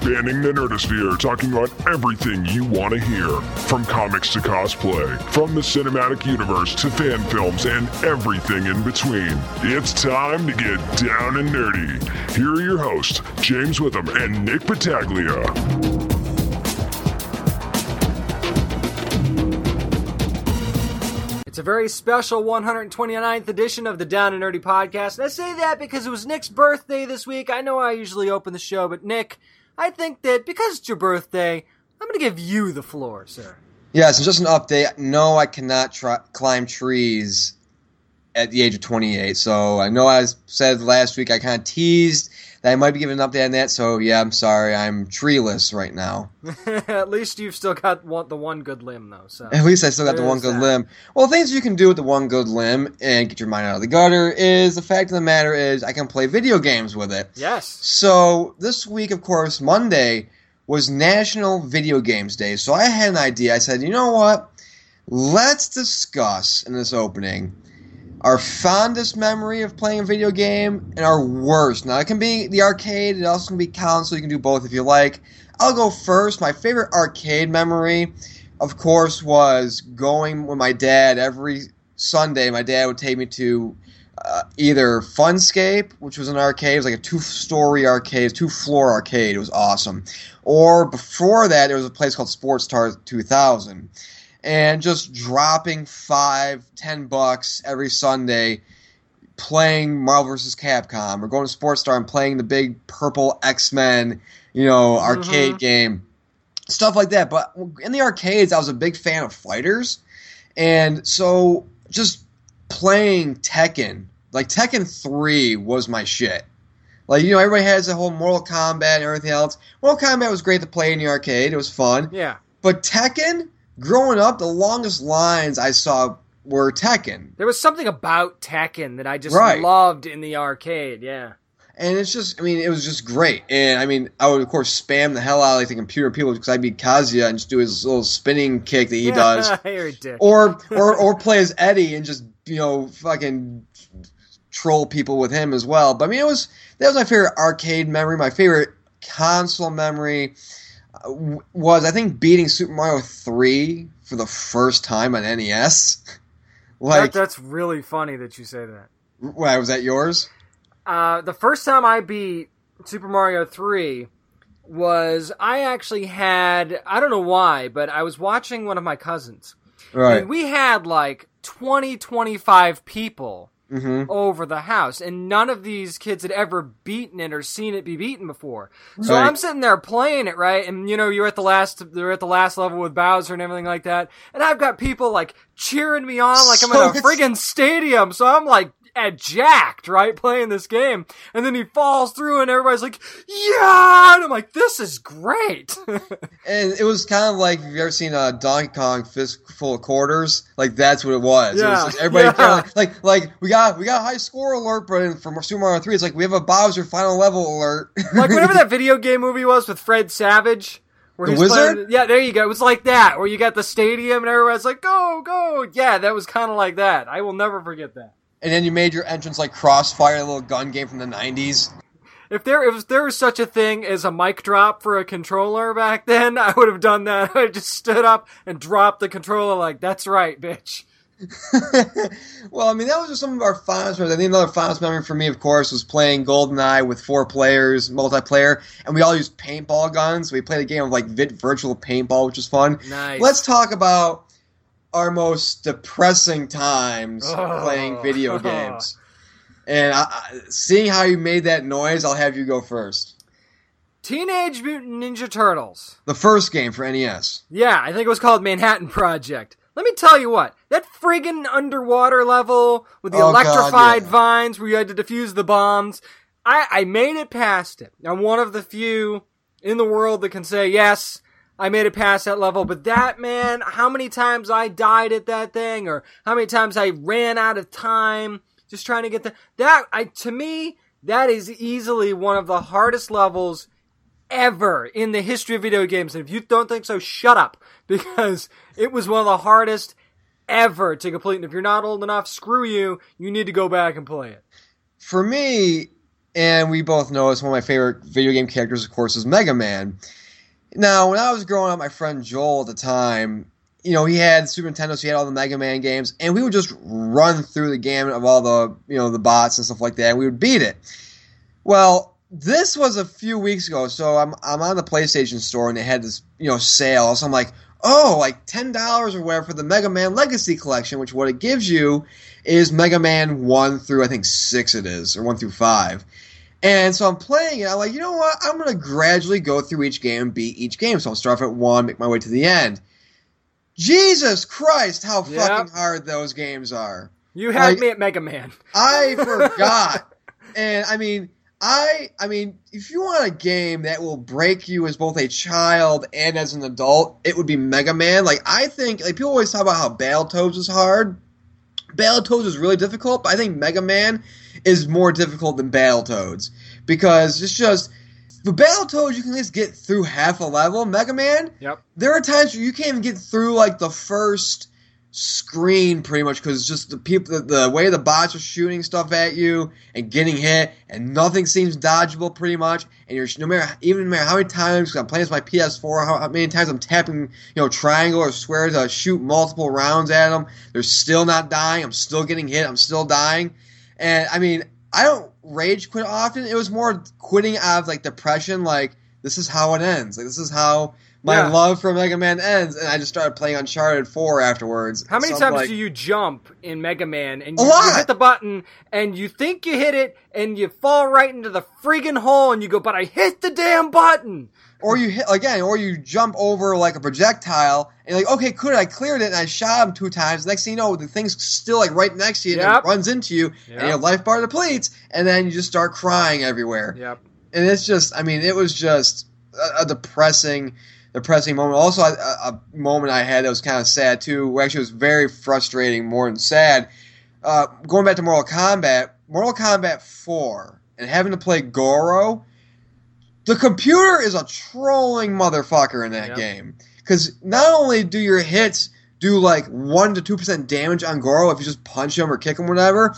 Spanning the nerdosphere, talking about everything you want to hear. From comics to cosplay, from the cinematic universe to fan films and everything in between. It's time to get down and nerdy. Here are your hosts, James Witham and Nick Battaglia. It's a very special 129th edition of the Down and Nerdy podcast. And I say that because it was Nick's birthday this week. I know I usually open the show, but Nick, I think that because it's your birthday, I'm going to give you the floor, sir. Yes, and just an update. No, I cannot try, climb trees at the age of 28. So I know I said last week I kind of teased I might be giving an update on that. So yeah, I'm sorry, I'm treeless right now. At least you've still got one, the one good limb, though. So At least I still got the one good that. limb. Well, things you can do with the one good limb and get your mind out of the gutter is the fact of the matter is I can play video games with it. Yes. So this week, of course, Monday was National Video Games Day. So I had an idea. I said, you know what? Let's discuss in this opening our fondest memory of playing a video game and our worst. Now it can be the arcade. It also can be console. You can do both if you like. I'll go first. My favorite arcade memory, of course, was going with my dad every Sunday. My dad would take me to uh, either Funscape, which was an arcade, it was like a two-story arcade, two-floor arcade. It was awesome. Or before that, there was a place called Sports Star 2000, and just dropping five, ten bucks every Sunday, playing Marvel vs. Capcom, or going to Sports Star and playing the big purple X Men, you know, arcade mm-hmm. game, stuff like that. But in the arcades, I was a big fan of fighters, and so just playing Tekken, like Tekken 3 was my shit. Like, you know, everybody has the whole Mortal Kombat and everything else. Mortal Kombat was great to play in the arcade, it was fun. Yeah. But Tekken, growing up, the longest lines I saw were Tekken. There was something about Tekken that I just Right. loved in the arcade. Yeah. And it's just, I mean, it was just great. And I mean, I would, of course, spam the hell out of like, the computer people because I'd be Kazuya and just do his little spinning kick that he does. Or or or play as Eddie and just you know fucking troll people with him as well. But I mean, it was that was my favorite arcade memory. My favorite console memory was I think beating Super Mario three for the first time on NES. Like, that, that's really funny that you say that. why was that yours? Uh, the first time I beat Super Mario 3 was I actually had, I don't know why, but I was watching one of my cousins. Right. And we had like 20, 25 people hmm over the house, and none of these kids had ever beaten it or seen it be beaten before. So Right. I'm sitting there playing it, right? And you know, you're at the last, they're at the last level with Bowser and everything like that, and I've got people like cheering me on like I'm in a friggin' stadium. So I'm like at jacked, right, playing this game, and then he falls through, and everybody's like, "Yeah!" And I'm like, "This is great." And it was kind of like have you've ever seen a Donkey Kong fist full of quarters? Like that's what it was. It was Yeah, everybody yeah. like, like like we got we got a high score alert, but in- from Super Mario Three, it's like we have a Bowser final level alert. like whatever that video game movie was with Fred Savage. Where The Wizard? playing- yeah, there you go. It was like that, where you got the stadium and everybody's like, "Go, go!" Yeah, that was kind of like that. I will never forget that. And then you made your entrance like Crossfire, a little gun game from the '90s. If there if there was such a thing as a mic drop for a controller back then, I would have done that. I just stood up and dropped the controller like, "That's right, bitch." well, I mean, that was just some of our fondest memories. I think another fondest memory for me, of course, was playing GoldenEye with four players, multiplayer, and we all used paintball guns. We played a game of like vid- virtual paintball, which was fun. Nice. Let's talk about our most depressing times Oh. playing video games. And I, I, seeing how you made that noise, I'll have you go first. Teenage Mutant Ninja Turtles. The first game for NES. Yeah, I think it was called Manhattan Project. Let me tell you what, that friggin' underwater level with the Oh, God, electrified yeah. vines where you had to defuse the bombs, I, I made it past it. I'm one of the few in the world that can say, yes, I made it past that level, but that man, how many times I died at that thing, or how many times I ran out of time just trying to get the, that, I, to me, that is easily one of the hardest levels ever in the history of video games. And if you don't think so, shut up. Because it was one of the hardest ever to complete. And if you're not old enough, screw you. You need to go back and play it. For me, and we both know it's one of my favorite video game characters, of course, is Mega Man. Now, when I was growing up, my friend Joel at the time, you know, he had Super Nintendo, so he had all the Mega Man games, and we would just run through the gamut of all the, you know, the bots and stuff like that, and we would beat it. Well, this was a few weeks ago, so I'm I'm on the PlayStation store, and they had this, you know, sale, so I'm like, oh, like ten dollars or whatever for the Mega Man Legacy Collection, which what it gives you is Mega Man one through I think six it is, or one through five. And so I'm playing it. I'm like, you know what? I'm gonna gradually go through each game and beat each game. So I'll start off at one, make my way to the end. Jesus Christ, how Yep. fucking hard those games are. You had Like- me at Mega Man. I forgot. and I mean, I I mean, if you want a game that will break you as both a child and as an adult, it would be Mega Man. Like I think like people always talk about how Battletoads is hard. Battletoads is really difficult, but I think Mega Man is more difficult than Battletoads because it's just for Battletoads you can at least get through half a level. Mega Man, Yep. there are times where you can't even get through like the first screen pretty much because just the people the, the way the bots are shooting stuff at you and getting hit and nothing seems dodgeable pretty much and you're no matter even no matter how many times I'm playing with my PS4 how, how many times I'm tapping you know triangle or square to shoot multiple rounds at them they're still not dying I'm still getting hit I'm still dying and I mean I don't rage quit often it was more quitting out of like depression like this is how it ends like this is how my Yeah. love for Mega Man ends, and I just started playing Uncharted 4 afterwards. How many So times like, do you jump in Mega Man and you, you hit the button and you think you hit it and you fall right into the friggin' hole and you go, but I hit the damn button. Or you hit again, or you jump over like a projectile, and like, okay, could I cleared it, and I shot him two times. Next thing you know, the thing's still like right next to you, and it runs into you, and Yep. your life bar depletes, and then you just start crying everywhere. Yep. and it's just i mean it was just a, a depressing depressing moment also a, a moment i had that was kind of sad too where actually it was very frustrating more than sad uh, going back to mortal kombat mortal kombat 4 and having to play goro the computer is a trolling motherfucker in that Yep. game because not only do your hits do like 1 to 2% damage on goro if you just punch him or kick him or whatever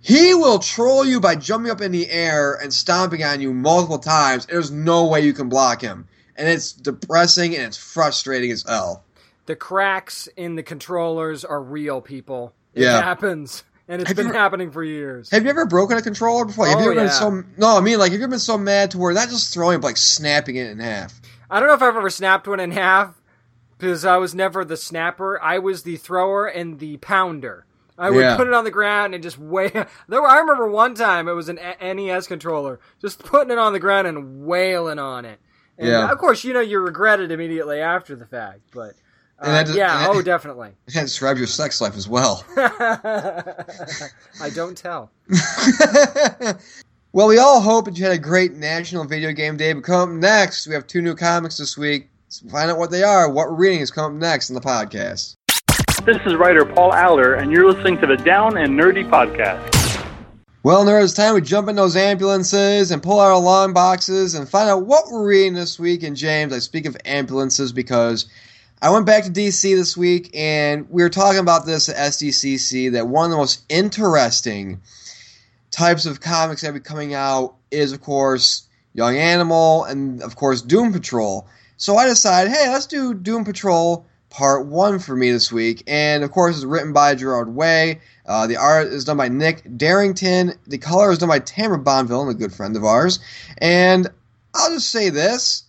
he will troll you by jumping up in the air and stomping on you multiple times. There's no way you can block him. And it's depressing and it's frustrating as hell. The cracks in the controllers are real, people. It Yeah. happens. And it's Have been ever- happening for years. Have you ever broken a controller before? have you Oh, ever been so no? I mean, like, have you ever been so mad to where not just throwing, but like snapping it in half? I don't know if I've ever snapped one in half because I was never the snapper. I was the thrower and the pounder. I would Yeah. put it on the ground and just wail. There were, I remember one time it was an NES controller, just putting it on the ground and wailing on it. And Yeah. of course, you know you regret it immediately after the fact, but uh, And that just- yeah, and that- oh, definitely. It describes your sex life as well. I don't tell. well, we all hope that you had a great National Video Game Day. But come up next, we have two new comics this week. So find out what they are. What we're reading is coming up next in the podcast. This is writer Paul Allor, and you're listening to the Down and Nerdy Podcast. Well, there is time we jump in those ambulances and pull out our long boxes and find out what we're reading this week. And James, I speak of ambulances because I went back to DC this week and we were talking about this at SDCC that one of the most interesting types of comics that be coming out is, of course, Young Animal and, of course, Doom Patrol. So I decided, hey, let's do Doom Patrol Part 1 for me this week. And, of course, it's written by Gerard Way. Uh, the art is done by Nick Derington. The color is done by Tamara Bonvillain, a good friend of ours. And I'll just say this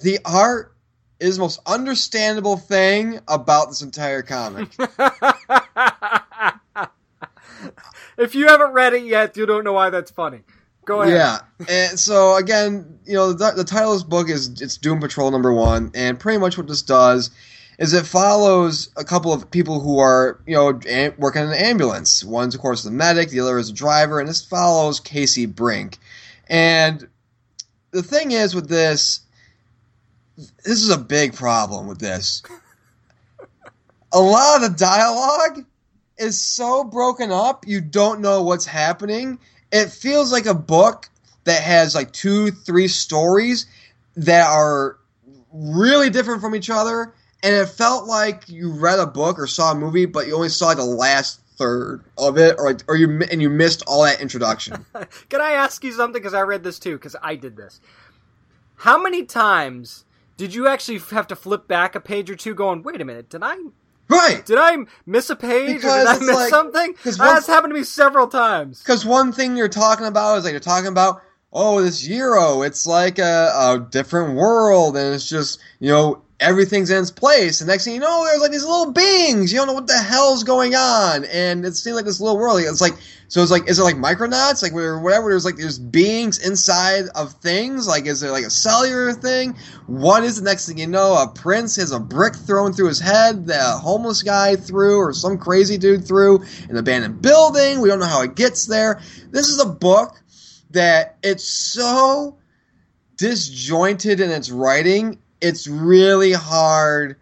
the art is the most understandable thing about this entire comic. if you haven't read it yet, you don't know why that's funny. Go ahead. Yeah, and so again, you know, the, the title of this book is it's Doom Patrol number one, and pretty much what this does is it follows a couple of people who are you know am- working in an ambulance. One's of course the medic, the other is the driver, and this follows Casey Brink. And the thing is with this, this is a big problem with this. A lot of the dialogue is so broken up, you don't know what's happening. It feels like a book that has like two, three stories that are really different from each other. And it felt like you read a book or saw a movie, but you only saw like the last third of it, or or you and you missed all that introduction. Can I ask you something? Because I read this too. Because I did this. How many times did you actually have to flip back a page or two, going, "Wait a minute, did I right. did I miss a page Because or did I miss like- something?" That's happened to me several times. Because one thing you're talking about is like you're talking about, oh, this Euro, it's like a, a different world, and it's just you know everything's in its place. And next thing you know, there's like these little beings. You don't know what the hell's going on, and it seems like this little world. It's like so. It's like is it like Micronauts, like whatever? There's like there's beings inside of things. Like is there like a cellular thing? What is the next thing you know? A prince has a brick thrown through his head. The homeless guy threw, or some crazy dude threw an abandoned building. We don't know how it gets there. This is a book that it's so disjointed in its writing. It's really hard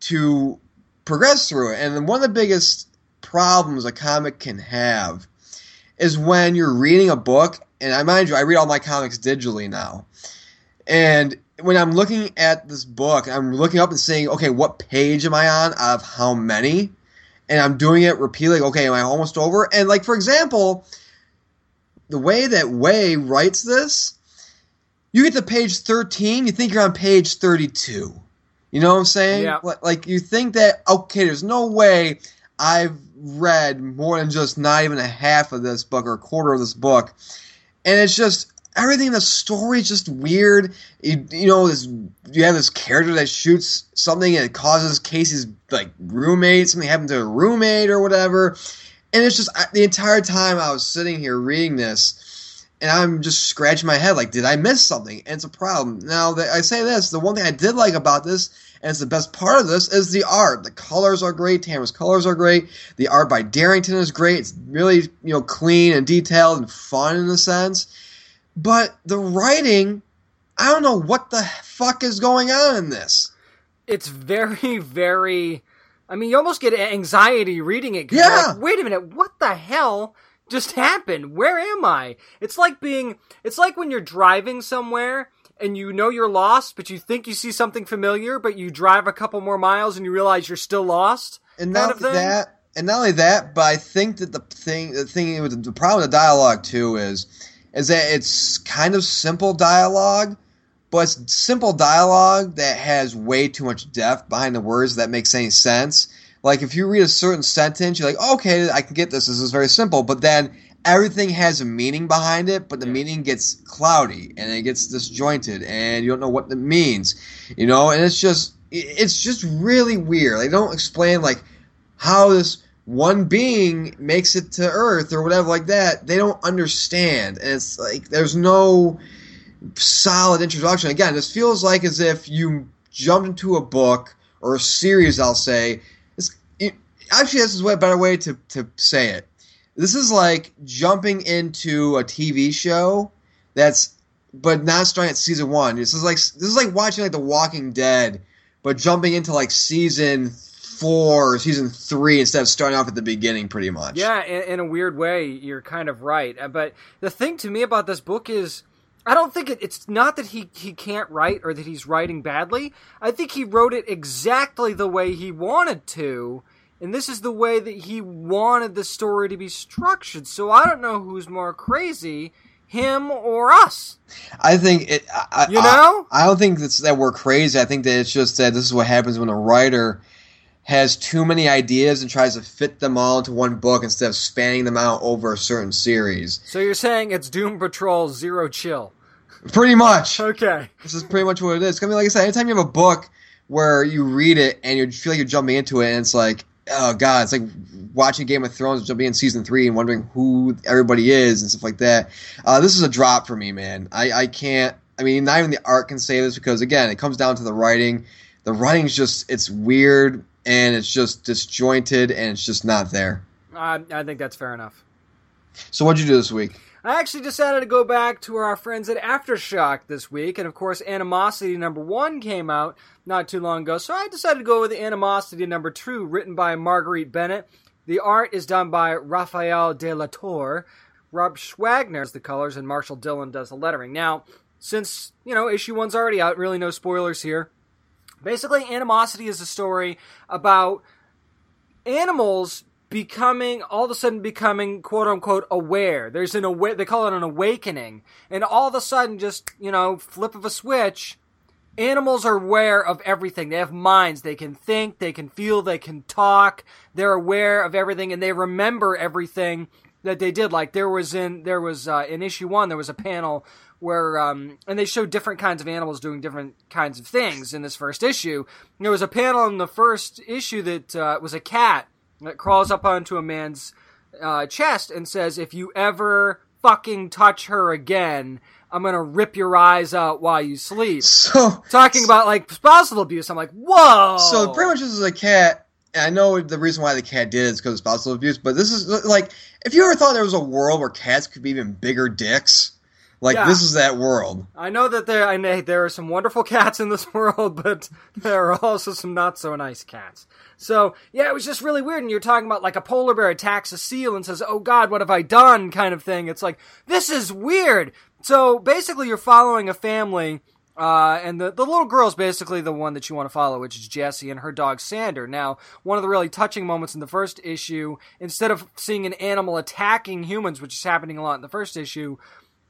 to progress through it. And one of the biggest problems a comic can have is when you're reading a book, and I mind you, I read all my comics digitally now. And when I'm looking at this book, I'm looking up and saying, okay, what page am I on out of how many? And I'm doing it repeatedly. Okay, am I almost over? And like for example, the way that Way writes this, you get to page 13, you think you're on page 32. You know what I'm saying? Yeah. Like- you think that okay, there's no way I've read more than just not even a half of this book or a quarter of this book, and it's just everything in the story is just weird. You, you know, this you have this character that shoots something and it causes Casey's like roommate something happened to a roommate or whatever, and it's just the entire time I was sitting here reading this. And I'm just scratching my head, like, did I miss something? And it's a problem. Now, that I say this, the one thing I did like about this, and it's the best part of this, is the art. The colors are great. Tamara's colors are great. The art by Derington is great. It's really, you know, clean and detailed and fun in a sense. But the writing, I don't know what the fuck is going on in this. It's very, very. I mean, you almost get anxiety reading it. Yeah. like, Wait a minute. What the hell just happened? Where am I? It's like being. It's like when you're driving somewhere and you know you're lost, but you think you see something familiar, but you drive a couple more miles and you realize you're still lost. And not that, and not only that, but I think that the thing, the thing with the problem with the dialogue too is, is that it's kind of simple dialogue, but it's simple dialogue that has way too much depth behind the words that makes any sense. Like if you read a certain sentence, you're like, okay, I can get this. This is very simple, but then everything has a meaning behind it, but the meaning gets cloudy and it gets disjointed, and you don't know what it means, you know. And it's just, it's just really weird. They don't explain like how this one being makes it to Earth or whatever like that. They don't understand, and it's like there's no solid introduction. Again, this feels like as if you jumped into a book or a series. I'll say, actually, this is a better way to to say it. This is like jumping into a TV show that's but not starting at season one. This is like this is like watching like The Walking Dead, but jumping into like season four season three instead of starting off at the beginning, pretty much. Yeah, in, in a weird way, you're kind of right. Uh, But the thing to me about this book is, I don't think it, it's not that he, he can't write or that he's writing badly. I think he wrote it exactly the way he wanted to, and this is the way that he wanted the story to be structured. So I don't know who's more crazy, him or us. I think it. I, You I- know? I, don't think that's, that we're crazy. I think that it's just that this is what happens when a writer has too many ideas and tries to fit them all into one book instead of spanning them out over a certain series. So you're saying it's Doom Patrol Zero Chill? Pretty much. Okay. This is pretty much what it is. I mean, like I said, anytime you have a book where you read it and you feel like you're jumping into it, and it's like, oh god, it's like watching Game of Thrones, jumping in season three and wondering who everybody is and stuff like that. Uh, this is a drop for me, man. I, I can't. I mean, not even the art can say this because again, it comes down to the writing. The writing's just it's weird and it's just disjointed and it's just not there. Uh, I think that's fair enough. So what'd you do this week? I actually decided to go back to our friends at Aftershock this week, and of course, Animosity number one came out not too long ago, so I decided to go with Animosity number two, written by Marguerite Bennett. The art is done by Rafael de Latorre. Rob Schwager does the colors, and Marshall Dillon does the lettering. Now, since, you know, issue one's already out, really no spoilers here. Basically, Animosity is a story about animals becoming all of a sudden becoming quote unquote aware. There's an awa- they call it an awakening, and all of a sudden, just you know, flip of a switch, animals are aware of everything. They have minds. They can think. They can feel. They can talk. They're aware of everything, and they remember everything that they did. Like there was in there was uh, in issue one, there was a panel where um, and they showed different kinds of animals doing different kinds of things in this first issue. There was a panel in the first issue that uh, was a cat that crawls up onto a man's uh, chest and says, "If you ever fucking touch her again." I'm gonna rip your eyes out while you sleep. So Talking about like spousal abuse, I'm like, whoa. So pretty much this is a cat. And I know the reason why the cat did it is because of spousal abuse, but this is like if you ever thought there was a world where cats could be even bigger dicks, like Yeah. this is that world. I know that there, I know there are some wonderful cats in this world, but there are also some not so nice cats. So yeah, it was just really weird. And you're talking about like a polar bear attacks a seal and says, "Oh God, what have I done?" kind of thing. It's like this is weird. So basically, you're following a family. Uh, and the, the little girl is basically the one that you want to follow, which is Jessie and her dog Sandor. Now, one of the really touching moments in the first issue, instead of seeing an animal attacking humans, which is happening a lot in the first issue,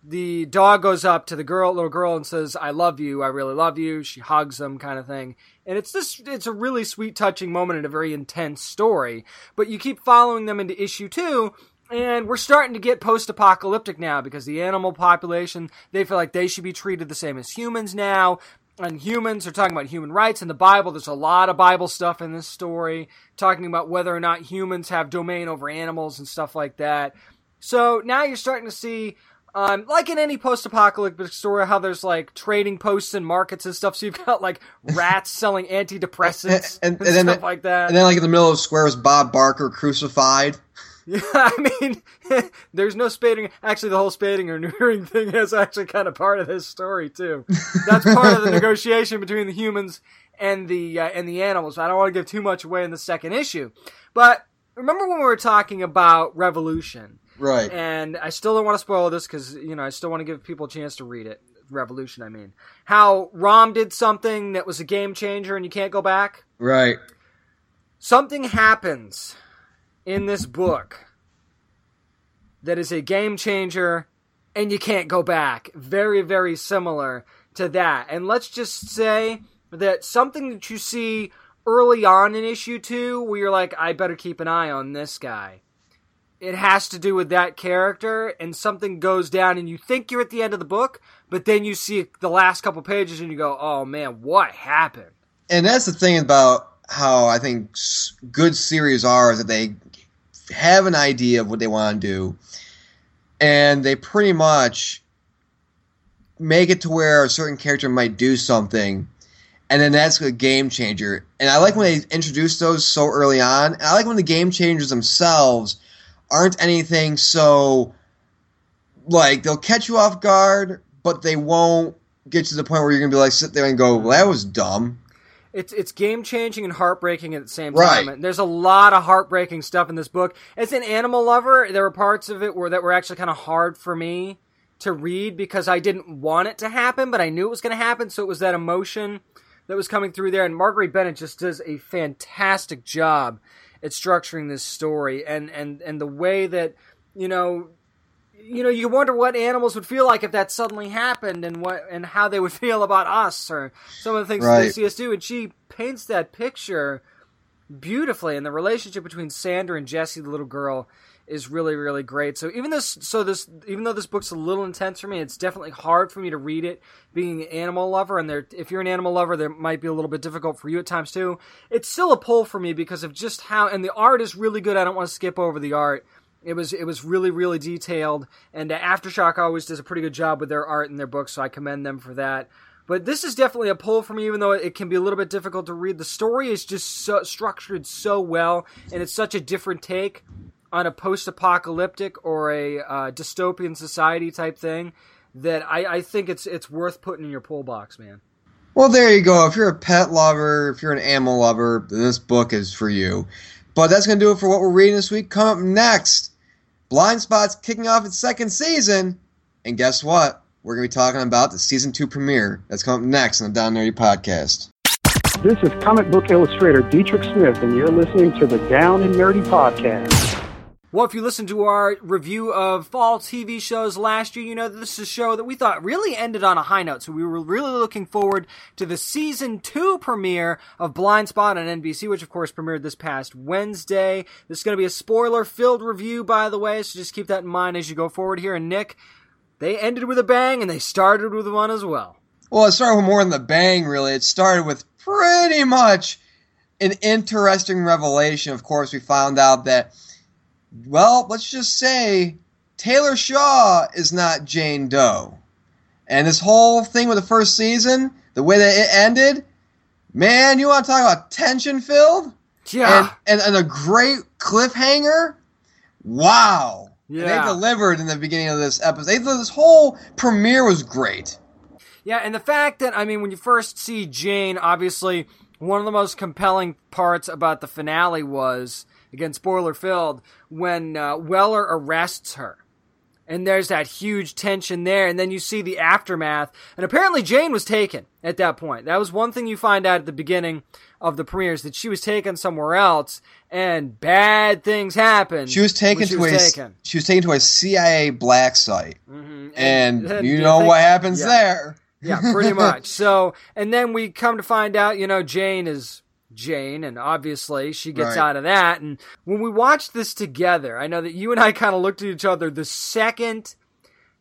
the dog goes up to the girl, little girl, and says, "I love you. I really love you." She hugs them, kind of thing. And it's this, it's a really sweet, touching moment and a very intense story. But you keep following them into issue two, and we're starting to get post-apocalyptic now because the animal population they feel like they should be treated the same as humans now. And humans are talking about human rights in the Bible. There's a lot of Bible stuff in this story talking about whether or not humans have domain over animals and stuff like that. So now you're starting to see, um, like in any post-apocalyptic story, how there's like trading posts and markets and stuff. So you've got like rats selling antidepressants and, And- and then stuff the- like that. And then like in the middle of the square was Bob Barker crucified. Yeah, I mean, there's no spading. Actually, the whole spading or neutering thing is actually kind of part of this story too. That's part of the negotiation between the humans and the uh, and the animals. I don't want to give too much away in the second issue, but remember when we were talking about revolution? Right. and I still don't want to spoil this because you know I still want to give people a chance to read it. Revolution, I mean, how Rom did something that was a game changer, and you can't go back. right. Something happens in this book that is a game changer, and you can't go back. Very, very similar to that. And let's just say that something that you see early on in issue two, where you're like, I better keep an eye on this guy it has to do with that character and something goes down and you think you're at the end of the book but then you see the last couple pages and you go oh man what happened And that's the thing about how I think good series are that they have an idea of what they want to do, and they pretty much make it to where a certain character might do something, and then that's a game changer. And I like when they introduce those so early on. And I like when the game changers themselves aren't anything so like they'll catch you off guard, but they won't get to the point where you're gonna be like sit there and go, well, "That was dumb." it's it's game changing and heartbreaking at the same time. Right. And there's a lot of heartbreaking stuff in this book. As an animal lover, there were parts of it where that were actually kind of hard for me to read because I didn't want it to happen, but I knew it was going to happen. So it was that emotion that was coming through there. And Marguerite Bennett just does a fantastic job at structuring this story and and and the way that you know you know, you wonder what animals would feel like if that suddenly happened, and what and how they would feel about us, or some of the things they Right. see us do. And she paints that picture beautifully, and the relationship between Sandra and Jessie, the little girl, is really, really great. So even this, so this, even though this book's a little intense for me, it's definitely hard for me to read it. Being an animal lover, and there, if you're an animal lover, there might be a little bit difficult for you at times too. It's still a pull for me because of just how, and the art is really good. I don't want to skip over the art. It was it was really really detailed, and Aftershock always does a pretty good job with their art in their books, so I commend them for that. But this is definitely a pull for me, even though it can be a little bit difficult to read. The story is just so, structured so well, and it's such a different take on a post-apocalyptic or a uh, dystopian society type thing that I, I think it's it's worth putting in your pull box, man. Well, there you go. If you're a pet lover, if you're an animal lover, then this book is for you. But that's going to do it for what we're reading this week. Come up next, Blindspot's kicking off its second season. And guess what? We're going to be talking about the season two premiere. That's coming up next on the Down and Nerdy Podcast. This is comic book illustrator Dietrich Smith, and you're listening to the Down and Nerdy Podcast. Well, if you listened to our review of fall TV shows last year, you know this is a show that we thought really ended on a high note. So we were really looking forward to the season two premiere of Blindspot on NBC, which of course premiered this past Wednesday. This is going to be a spoiler filled review, by the way, so just keep that in mind as you go forward here. And Nick, they ended with a bang and they started with one as well. Well, it started with more than the bang, really. It started with pretty much an interesting revelation. Of course, we found out that well, let's just say Taylor Shaw is not Jane Doe. And this whole thing with the first season, the way that it ended, man, you want to talk about tension filled? Yeah. And, and, and, a great cliffhanger? Wow. Yeah. they delivered in the beginning of this episode. They, this whole premiere was great. Yeah, and the fact that, I mean, when you first see Jane, obviously, one of the most compelling parts about the finale was again, spoiler filled, when uh, Weller arrests her. And there's that huge tension there, and then you see the aftermath. And apparently, Jane was taken at that point. That was one thing you find out at the beginning of the premieres that she was taken somewhere else, and bad things happened. She was taken she to was a taken. she was taken to a CIA black site, Mhm. and, and you you know think- what happens yeah. there. Yeah, pretty much. So, and then we come to find out, you know, Jane is Jane, and obviously she gets Right. out of that. And when we watched this together, I know that you and I kind of looked at each other the second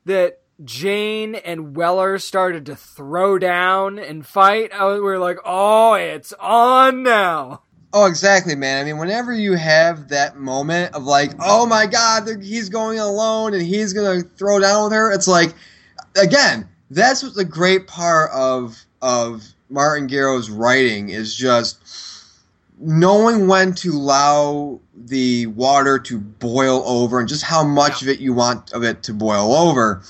that Jane and Weller started to throw down and fight. I was, we were like, oh, it's on now. Oh, exactly, man. I mean, whenever you have that moment of like, oh my God, he's going alone and he's gonna throw down with her, it's like, again, that's what the great part of of Martin Gero's writing is just knowing when to allow the water to boil over and just how much of it you want of it to boil over.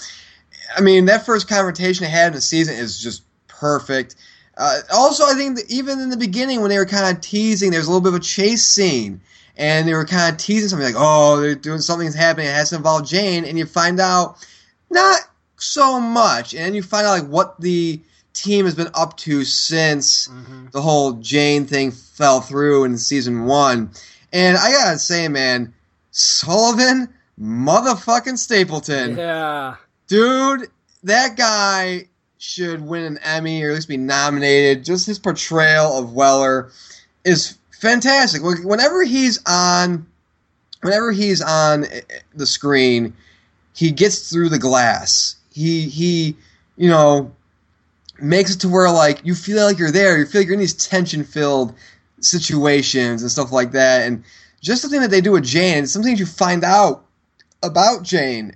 I mean, that first confrontation they had in the season is just perfect. Uh, also, I think even in the beginning when they were kind of teasing, there's a little bit of a chase scene, and they were kind of teasing something like, "Oh, they're doing something's happening. It has to involve Jane," and you find out not so much, and then you find out like what the team has been up to since mm-hmm. the whole Jane thing fell through in season one. And I gotta say, man, Sullivan, motherfucking Stapleton Yeah. dude, that guy should win an Emmy or at least be nominated. Just his portrayal of Weller is fantastic. Whenever he's on, whenever he's on eh, eh, the screen, he gets through the glass. He he, you know, makes it to where like you feel like you're there. You feel like you're in these tension filled situations and stuff like that. And just the thing that they do with Jane, some things you find out about Jane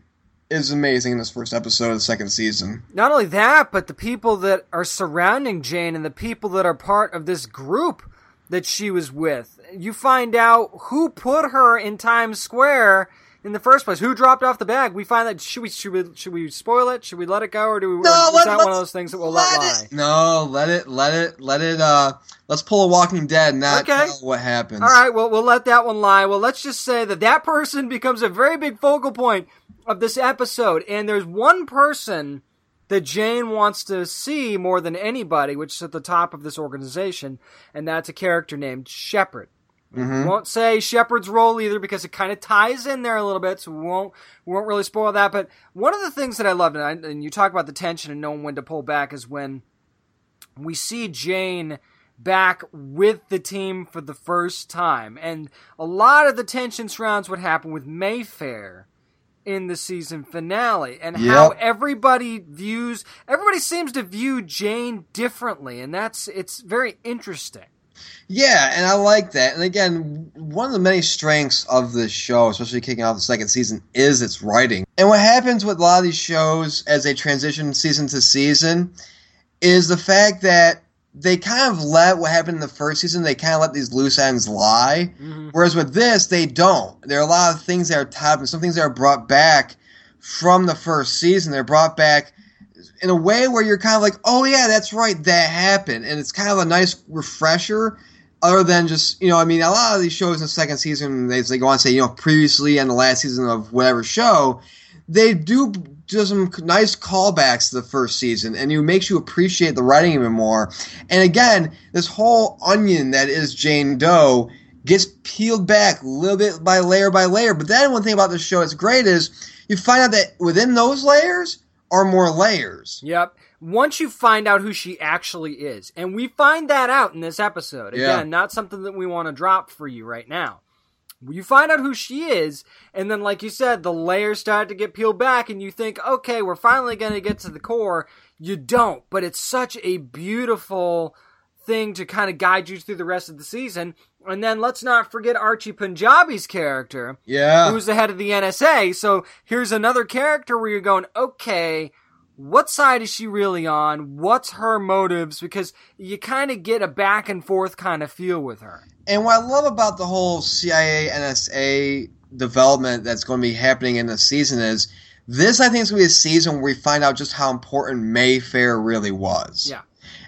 is amazing in this first episode of the second season. Not only that, but the people that are surrounding Jane and the people that are part of this group that she was with. You find out who put her in Times Square in the first place. Who dropped off the bag? We find that should we should we should we spoil it? Should we let it go, or do we? or is that one of let's- those things that we'll let, lie? it- No, let it, let it, let it. Uh, let's pull a Walking Dead, and not Okay. tell what happens. All right, well, we'll let that one lie. Well, let's just say that that person becomes a very big focal point of this episode, and there's one person that Jane wants to see more than anybody, which is at the top of this organization, and that's a character named Shepherd. Mhm. Won't say Shepherd's role either because it kind of ties in there a little bit, so we won't we won't really spoil that. But one of the things that I loved, and, I, and you talk about the tension and knowing when to pull back, is when we see Jane back with the team for the first time, and a lot of the tension surrounds what happened with Mayfair in the season finale and how everybody views everybody seems to view Jane differently and that's it's very interesting. Yeah, and I like that. And again, one of the many strengths of this show, especially kicking off the second season, is its writing. And what happens with a lot of these shows as they transition season to season is the fact that they kind of let what happened in the first season, they kind of let these loose ends lie. Mm-hmm. Whereas with this, they don't. There are a lot of things that are tied up, and some things that are brought back from the first season. They're brought back in a way where you're kind of like, oh yeah, that's right, that happened, and it's kind of a nice refresher. Other than just you know, I mean, a lot of these shows in the second season, they, they go on to say you know previously and the last season of whatever show, they do do some nice callbacks to the first season, and it makes you appreciate the writing even more. And again, this whole onion that is Jane Doe gets peeled back a little bit by layer by layer. But then one thing about this show that's great is you find out that within those layers are more layers. Yep. Once you find out who she actually is, and we find that out in this episode. Again, Yeah. not something that we want to drop for you right now. You find out who she is, and then, like you said, the layers start to get peeled back, and you think, okay, we're finally going to get to the core. You don't, but it's such a beautiful thing to kind of guide you through the rest of the season. And then let's not forget Archie Panjabi's character, Yeah. who's the head of the NSA. So here's another character where you're going, okay, what side is she really on? What's her motives? Because you kind of get a back and forth kind of feel with her. And what I love about the whole CIA NSA development that's going to be happening in the season is this. I think is going to be a season where we find out just how important Mayfair really was. Yeah.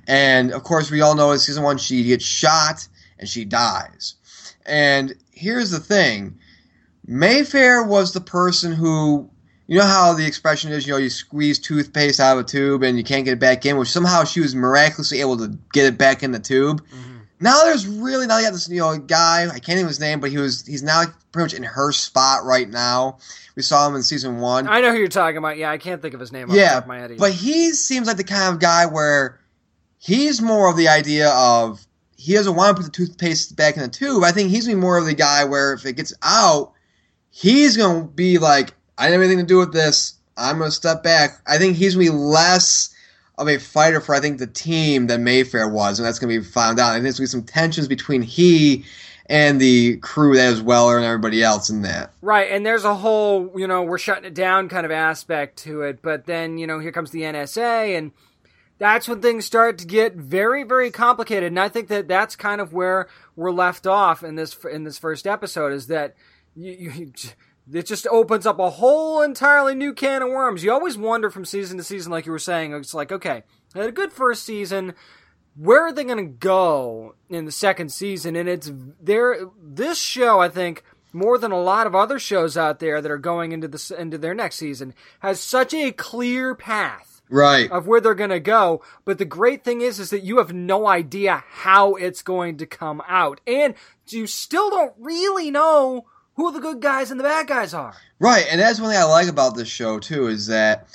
And of course, we all know in season one she gets shot and she dies. And here's the thing: Mayfair was the person who. You know how the expression is, you know, you squeeze toothpaste out of a tube and you can't get it back in, which somehow she was miraculously able to get it back in the tube. Mm-hmm. Now there's really now you got this you know guy I can't of his name, but he was he's now pretty much in her spot right now. We saw him in season one. I know who you're talking about. Yeah, I can't think of his name off yeah, top my head. but he seems like the kind of guy where he's more of the idea of he doesn't want to put the toothpaste back in the tube. I think he's gonna be more of the guy where if it gets out, he's gonna be like, I didn't have anything to do with this. I'm gonna step back. I think he's gonna be less of a fighter for I think the team than Mayfair was, and that's gonna be found out. I think there's gonna be some tensions between he and the crew that is Weller and everybody else in that. Right, and there's a whole, you know, we're shutting it down kind of aspect to it, but then, you know, here comes the NSA, and that's when things start to get very, very complicated. And I think that that's kind of where we're left off in this in this first episode is that you, you it just opens up a whole entirely new can of worms. You always wonder from season to season, like you were saying, it's like, okay, had a good first season where are they going to go in the second season? And it's there. This show, I think, more than a lot of other shows out there that are going into the into their next season, has such a clear path Right. of where they're going to go. But the great thing is, is that you have no idea how it's going to come out, and you still don't really know who the good guys and the bad guys are. Right, and that's one thing I like about this show too is that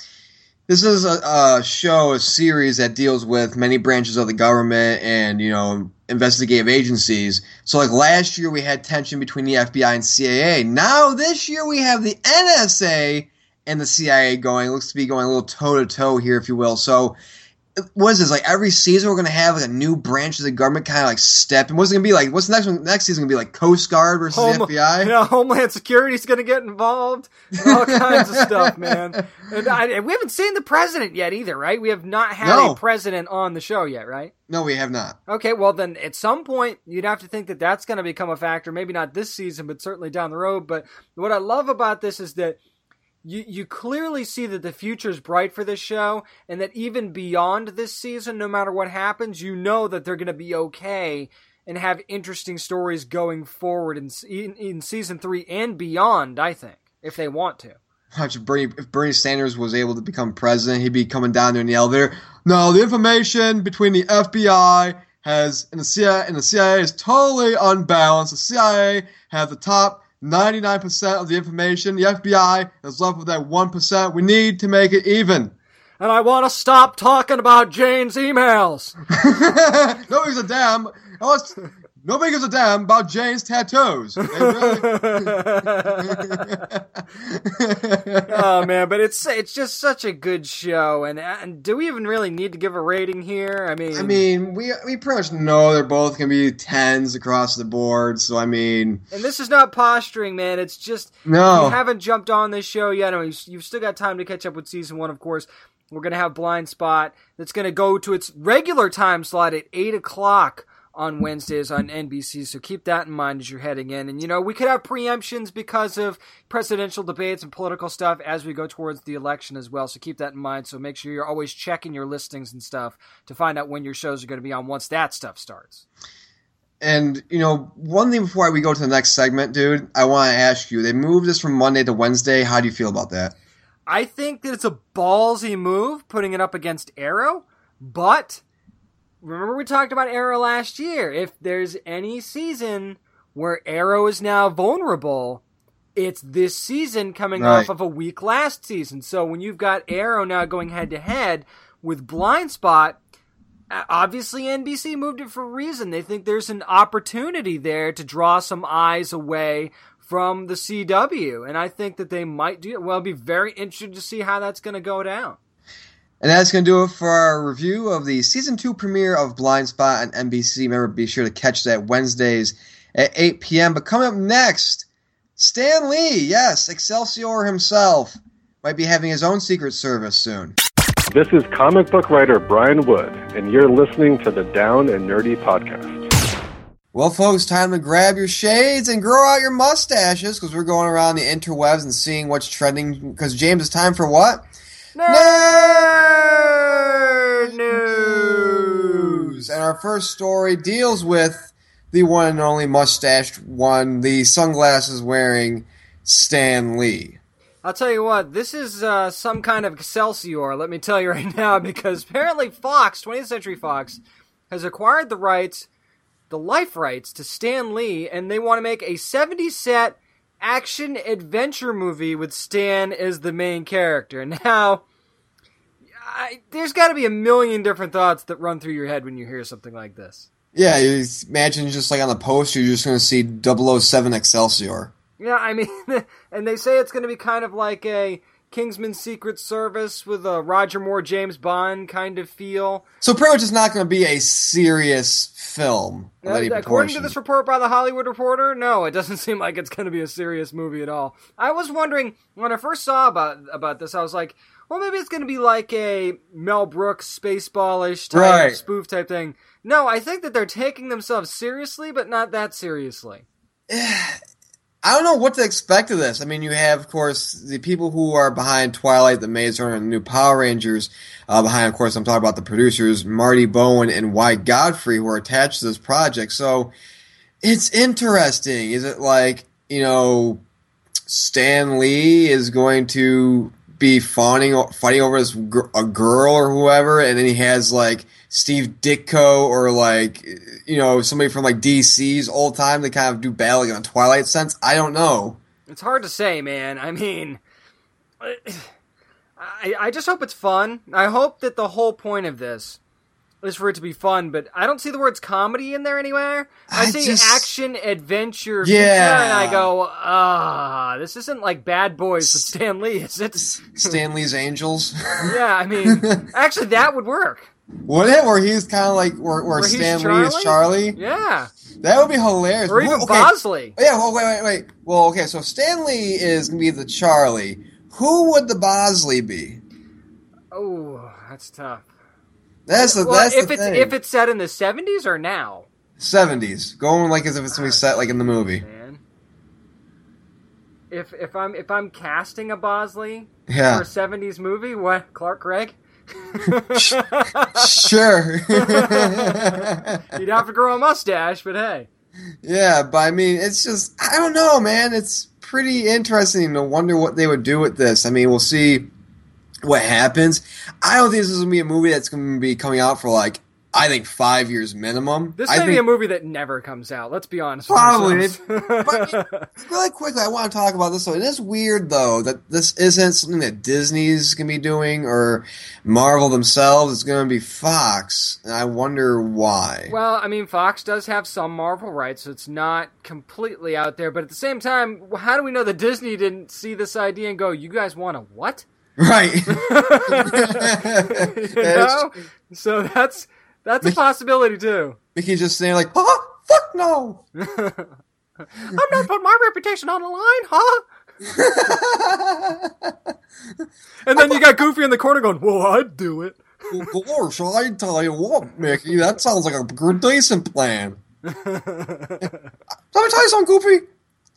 this is a, a show, a series that deals with many branches of the government and you know investigative agencies. So like last year we had tension between the FBI and CIA. Now this year we have the NSA and the CIA going. Looks to be going a little toe to toe here, if you will. So. What is this like? Every season we're gonna have like a new branch of the government kind of like step. And what's it gonna be like? What's the next one? Next season gonna be like Coast Guard versus the FBI? Yeah, Homeland Security's going to get involved. All kinds of stuff, man. And, I, and we haven't seen the president yet either, right? We have not had No. a president on the show yet, right? No, we have not. Okay, well then at some point you'd have to think that that's going to become a factor. Maybe not this season, but certainly down the road. But what I love about this is that you you clearly see that the future is bright for this show, and that even beyond this season, no matter what happens, you know that they're going to be okay and have interesting stories going forward in, in in season three and beyond. I think if they want to. If Bernie, if Bernie Sanders was able to become president, he'd be coming down there in the elevator. No, the information between the FBI has and the CIA and the CIA is totally unbalanced. The CIA have the top 99% of the information. The FBI is left with that 1%. We need to make it even. And I want to stop talking about Jane's emails. Nobody gives a damn. it's- Nobody gives a damn about Jane's tattoos. Really- oh man, but it's it's just such a good show, and, and do we even really need to give a rating here? I mean, I mean, we we pretty much know they're both gonna be tens across the board. So I mean, and this is not posturing, man. It's just No. you haven't jumped on this show yet. I mean, you've, you've still got time to catch up with season one, of course. We're gonna have Blindspot that's gonna go to its regular time slot at eight o'clock on Wednesdays on NBC. So keep that in mind as you're heading in. And you know, we could have preemptions because of presidential debates and political stuff as we go towards the election as well. So keep that in mind. So make sure you're always checking your listings and stuff to find out when your shows are going to be on once that stuff starts. and you know, one thing before we go to the next segment, dude, I want to ask you. They moved this from Monday to Wednesday. How do you feel about that? I think that it's a ballsy move putting it up against Arrow, but remember we talked about Arrow last year. If there's any season where Arrow is now vulnerable, it's this season coming Right. off of a weak last season. So when you've got Arrow now going head to head with Blindspot, obviously NBC moved it for a reason. They think there's an opportunity there to draw some eyes away from the CW, and I think that they might do it. Well, I'll be very interested to see how that's going to go down. And that's going to do it for our review of the season two premiere of Blindspot on NBC. Remember, be sure to catch that Wednesdays at 8 p.m. But coming up next, Stan Lee, yes, Excelsior himself, might be having his own Secret Service soon. This is comic book writer Brian Wood, and you're listening to the Down and Nerdy Podcast. Well, folks, time to grab your shades and grow out your mustaches because we're going around the interwebs and seeing what's trending. Because, James, it's time for what? Nerd news. And our first story deals with the one and only mustached one, the sunglasses wearing Stan Lee. I'll tell you what, this is uh, some kind of Excelsior, let me tell you right now, because apparently Fox, 20th Century Fox, has acquired the rights, the life rights to Stan Lee, and they want to make a 70 set action adventure movie with Stan as the main character. Now, I, there's got to be a million different thoughts that run through your head when you hear something like this. Yeah, you imagine just like on the poster, you're just going to see 007 Excelsior. Yeah, I mean, and they say it's going to be kind of like a Kingsman Secret Service with a Roger Moore James Bond kind of feel. So pretty much it's not going to be a serious film. according to this report by the Hollywood Reporter, no, it doesn't seem like it's going to be a serious movie at all. I was wondering when I first saw about about this, I was like, well, maybe it's going to be like a Mel Brooks spaceballish type Right. spoof type thing. No, I think that they're taking themselves seriously, but not that seriously. I don't know what to expect of this. I mean, you have, of course, the people who are behind Twilight, The Maze Runner, and the new Power Rangers. Uh, behind, of course, I'm talking about the producers, Marty Bowen and Wyck Godfrey, who are attached to this project. So it's interesting. Is it like, you know, Stan Lee is going to be fawning, fighting over gr- a girl or whoever, and then he has like Steve Ditko or like you know somebody from like DC's old time to kind of do in a Twilight sense. I don't know. It's hard to say, man. I mean, I, I just hope it's fun. I hope that the whole point of this is for it to be fun, but I don't see the words comedy in there anywhere. I, I see just- action, adventure, Yeah. and I go, ah, this isn't like Bad Boys with Stan Lee, is it? Stan Lee's Angels. yeah, I mean, actually, that would work. Would it? Where he's kind of like where, where, Where Stan Lee is Charlie. Yeah, That would be hilarious. or even okay. Bosley. Yeah. Well, wait, wait, wait. Well, okay. So Stan Lee is gonna be the Charlie. Who would the Bosley be? Oh, that's tough. That's the Well, that's if the it's thing. if it's set in the seventies or now, seventies, going like as if it's gonna be set like in the movie. man. If if I'm if I'm casting a Bosley Yeah. for a seventies movie, what Clark Gregg? Sure. You'd have to grow a mustache, but hey. yeah, but I mean, it's just I don't know, man. It's pretty interesting to wonder what they would do with this. I mean, we'll see what happens. I don't think this is gonna be a movie that's gonna be coming out for like I think five years minimum. This I may be a movie that never comes out. Let's be honest. Probably. But really quickly, I want to talk about this. So it is weird, though, that this isn't something that Disney's going to be doing or Marvel themselves. It's going to be Fox, and I wonder why. well, I mean, Fox does have some Marvel rights, so it's not completely out there. But at the same time, how do we know that Disney didn't see this idea and go, "You guys want a what?" Right? know? So that's that's a possibility too. Mickey's just saying like, "Oh, fuck no!" I'm not putting my reputation on the line, huh? And then you got Goofy in the corner going, "Well, I'd do it." of course, I tell you what, Mickey, that sounds like a decent plan. Let me tell you something, Goofy.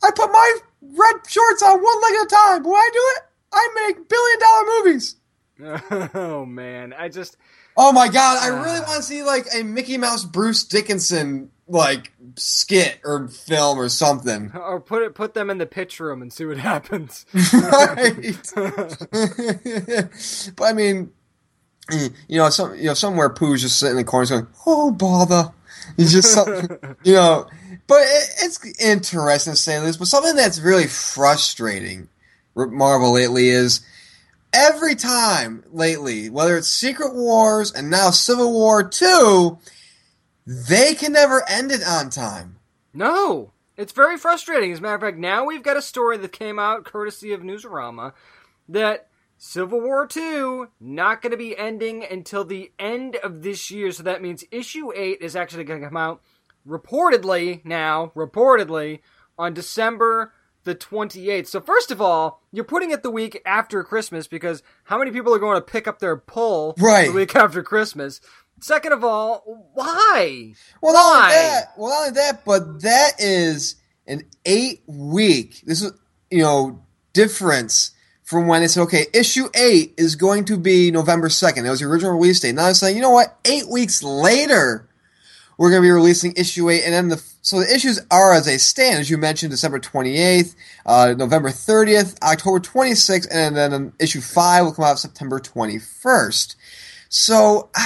I put my red shorts on one leg at a time. When I do it, I make billion dollar movies. oh man, I just Oh my god, I really ah. want to see like a Mickey Mouse Bruce Dickinson like skit or film or something. Or put it put them in the pitch room and see what happens. right. but I mean, you know, some you know somewhere Pooh's just sitting in the corner going, "Oh bother," he's just something, you know. But it, it's interesting to say this. But something that's really frustrating, Marvel lately is every time lately, whether it's Secret Wars and now Civil War Two, they can never end it on time. No, it's very frustrating. As a matter of fact, now we've got a story that came out courtesy of Newsarama that Civil War II not going to be ending until the end of this year. So that means issue 8 is actually going to come out reportedly now, reportedly on December the 28th. So first of all, you're putting it the week after Christmas because how many people are going to pick up their pull Right. the week after Christmas? Second of all, why? Well, not only that, well, not only that, but that is an eight week. This is you know difference from when it's okay. Issue eight is going to be November second. That was the original release date. Now I'm saying, you know what? Eight weeks later, we're going to be releasing issue eight, and then the so the issues are as they stand, as you mentioned, December twenty eighth, uh, November thirtieth, October twenty sixth, and then um, issue five will come out September twenty first. So.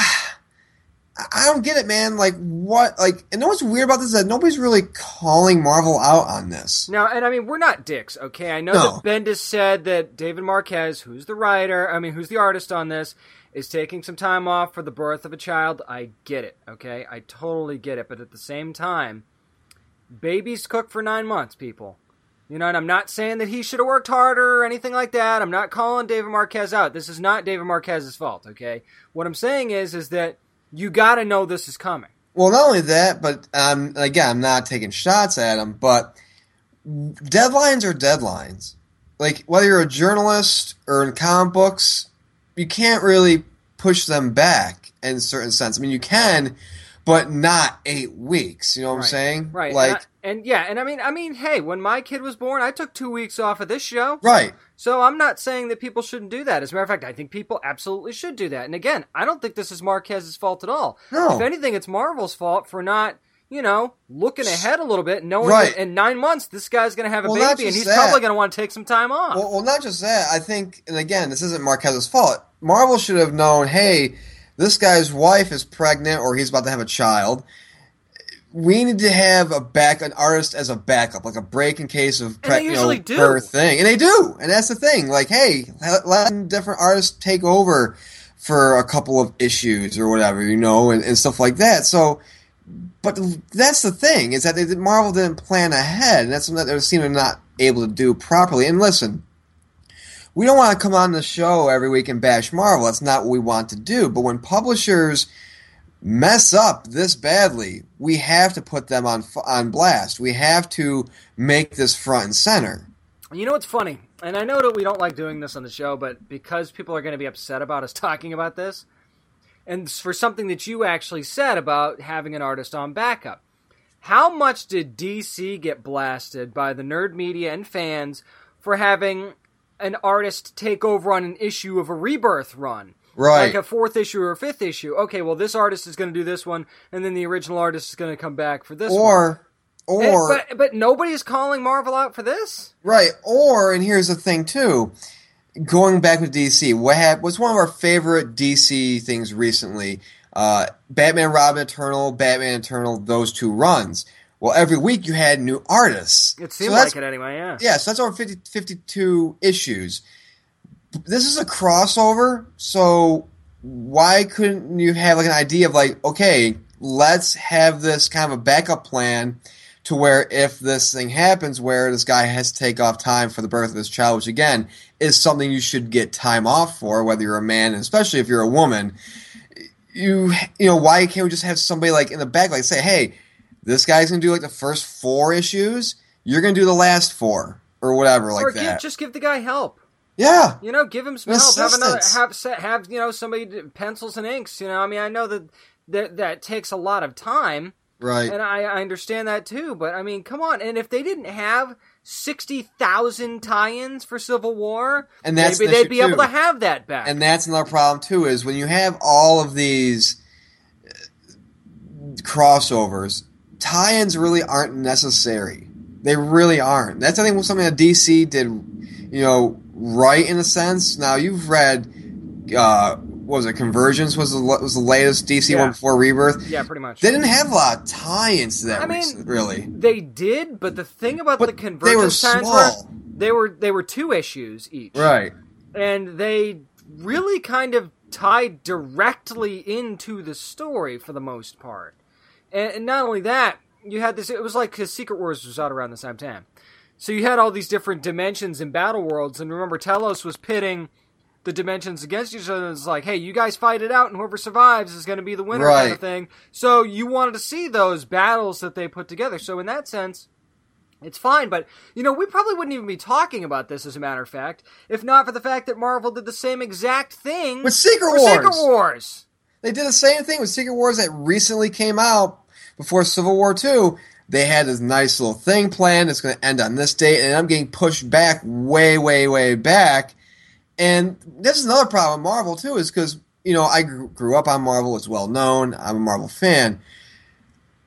Ah, I don't get it, man. Like what? Like, and what's weird about this is that nobody's really calling Marvel out on this. No, and I mean, we're not dicks, okay? I know No. that Bendis said that David Marquez, who's the writer, I mean, who's the artist on this, is taking some time off for the birth of a child. I get it, okay? I totally get it. But at the same time, babies cook for nine months, people. You know, and I'm not saying that he should have worked harder or anything like that. I'm not calling David Marquez out. This is not David Marquez's fault, okay? What I'm saying is, is that you got to know this is coming. Well, not only that, but um, again, I'm not taking shots at him, but deadlines are deadlines. Like whether you're a journalist or in comic books, you can't really push them back in a certain sense. I mean, you can, but not eight weeks. You know what I'm saying? Right. Like, and, I- and yeah, and I mean, I mean, hey, when my kid was born, I took two weeks off of this show. right. So I'm not saying that people shouldn't do that. As a matter of fact, I think people absolutely should do that. And again, I don't think this is Marquez's fault at all. No. If anything, it's Marvel's fault for not, you know, looking ahead a little bit, knowing Right. that in nine months this guy's going to have a Well, baby, and he's that. probably going to want to take some time off. Well, well, not just that. I think, and again, this isn't Marquez's fault. Marvel should have known, hey, this guy's wife is pregnant or he's about to have a child. We need to have a back, an artist as a backup, like a break in case of they you know, birth thing, and they do, and that's the thing. Like, hey, let, let different artists take over for a couple of issues or whatever, you know, and, and stuff like that. So, but that's the thing is that they, Marvel didn't plan ahead, and that's something that they seem to not able to do properly. And listen, we don't want to come on the show every week and bash Marvel. That's not what we want to do. But when publishers mess up this badly, we have to put them on on blast. We have to make this front and center. You know what's funny? And I know that we don't like doing this on the show, but because people are going to be upset about us talking about this, and for something that you actually said about having an artist on backup, how much did DC get blasted by the nerd media and fans for having an artist take over on an issue of a rebirth run? Right. Like a fourth issue or a fifth issue. Okay, well, this artist is going to do this one, and then the original artist is going to come back for this one. Or And- or but but nobody's calling Marvel out for this. Right. Or, and here's the thing too, going back with DC, what what's one of our favorite DC things recently? Uh, Batman, Robin, Eternal, Batman, Eternal, those two runs. Well, every week you had new artists. It seemed So like it anyway. Yeah. Yeah, so that's over 50, 52 issues. This is a crossover, so why couldn't you have like an idea of like, okay, let's have this kind of a backup plan to where if this thing happens where this guy has to take off time for the birth of his child, which again is something you should get time off for, whether you're a man and especially if you're a woman. You you know, why can't we just have somebody like in the back like say, Hey, this guy's gonna do like the first four issues, you're gonna do the last four or whatever like or that. just give the guy help. yeah. You know, give him some An help. Have another have set have you know somebody pencils and inks. You know, I mean, I know that that that takes a lot of time, Right. and I, I understand that too. But I mean, come on. And if they didn't have sixty thousand tie-ins for Civil War, And that's maybe the they'd be able to have that back. And that's another problem too is when you have all of these uh, crossovers, tie-ins really aren't necessary. They really aren't. That's I think something that DC did, you know, right in a sense. Now you've read, uh, was it Convergence was the was the latest DC Yeah. one before Rebirth. Yeah, pretty much. They didn't have a lot of tie-ins to that. I mean, really. They did, but the thing about But the they convergence were times small. were they were they were two issues each, Right. and they really kind of tied directly into the story for the most part. And, and not only that, you had this. It was like because Secret Wars was out around the same time, so you had all these different dimensions and battle worlds. And remember, Telos was pitting the dimensions against each other. It's like, hey, you guys fight it out, and whoever survives is going to be the winner, kind Right. of thing. So you wanted to see those battles that they put together. So in that sense. It's fine, but you know, we probably wouldn't even be talking about this as a matter of fact, if not for the fact that Marvel did the same exact thing With Secret Wars. Secret Wars. They did the same thing with Secret Wars that recently came out before Civil War Two. They had this nice little thing planned. It's going to end on this date, and I'm getting pushed back way, way, way back. And this is another problem with Marvel too, is because you know I grew, grew up on Marvel. It's well known. I'm a Marvel fan,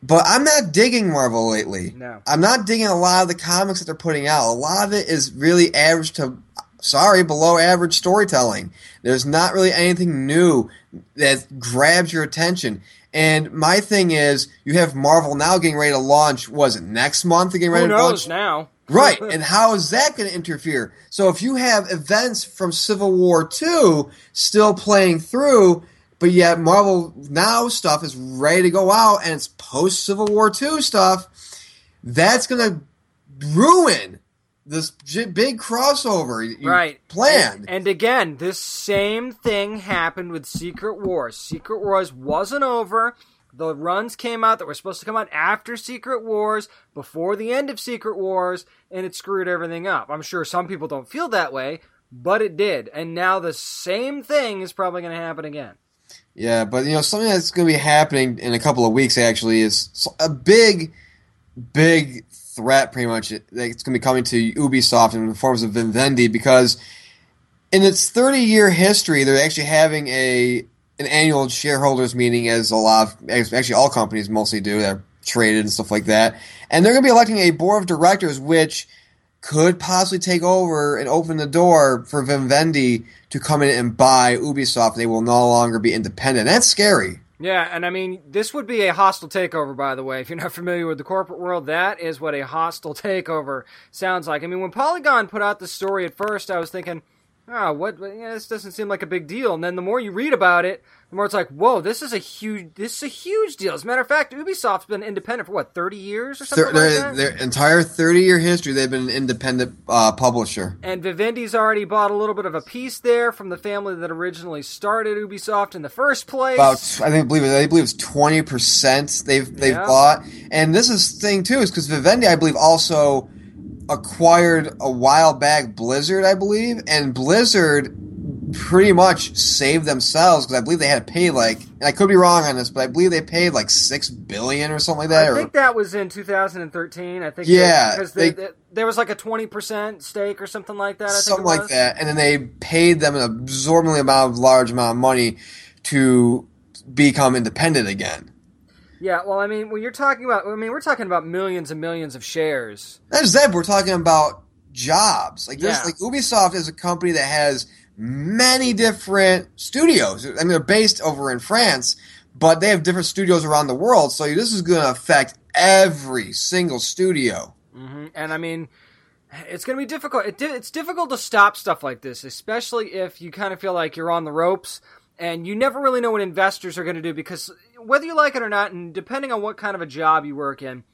but I'm not digging Marvel lately. No. I'm not digging a lot of the comics that they're putting out. A lot of it is really average to, sorry, below average storytelling. There's not really anything new that grabs your attention. And my thing is, you have Marvel now getting ready to launch. Was it next month? They're getting ready Who to knows launch. now? Right, and how is that going to interfere? So if you have events from Civil War II still playing through, but yet Marvel Now stuff is ready to go out and it's post Civil War II stuff, that's going to ruin this big crossover right. planned. And, and again, this same thing happened with Secret Wars. Secret Wars wasn't over. The runs came out that were supposed to come out after Secret Wars, before the end of Secret Wars, and it screwed everything up. I'm sure some people don't feel that way, but it did. And now the same thing is probably going to happen again. Yeah, but you know something that's going to be happening in a couple of weeks actually is a big, big threat. Pretty much, it's going to be coming to Ubisoft in the forms of Vivendi because in its 30 year history, they're actually having a an annual shareholders meeting, as a lot of actually all companies mostly do. They're traded and stuff like that, and they're going to be electing a board of directors, which could possibly take over and open the door for Vivendi to come in and buy Ubisoft. They will no longer be independent. That's scary. Yeah, and I mean, this would be a hostile takeover, by the way. If you're not familiar with the corporate world, that is what a hostile takeover sounds like. I mean, when Polygon put out the story at first, I was thinking, oh, what? Yeah, this doesn't seem like a big deal. And then the more you read about it, the more it's like, whoa, this is a huge, this is a huge deal. As a matter of fact, Ubisoft's been independent for what, 30 years or something Their, like their, that? their entire 30 year history, they've been an independent uh, publisher. And Vivendi's already bought a little bit of a piece there from the family that originally started Ubisoft in the first place. About, I think, I believe, I believe it's 20% they've, they've Yeah. bought. And this is the thing, too, is because Vivendi, I believe, also acquired a while back Blizzard, I believe. And Blizzard pretty much saved themselves because I believe they had to pay like, and I could be wrong on this, but I believe they paid like six billion or something like that. I or- think that was in 2013. I think Yeah, because they- they, there was like a 20% stake or something like that. I something like that, and then they paid them an absorbently amount of large amount of money to become independent again. Yeah, well, I mean, when you're talking about, I mean, we're talking about millions and millions of shares. Not just that, but we're talking about jobs. Like this, Yeah. like Ubisoft is a company that has many different studios. I mean, they're based over in France, but they have different studios around the world. So this is going to affect every single studio. hmm And I mean, it's going to be difficult. It, di- it's difficult to stop stuff like this, especially if you kind of feel like you're on the ropes and you never really know what investors are going to do because whether you like it or not, and depending on what kind of a job you work in,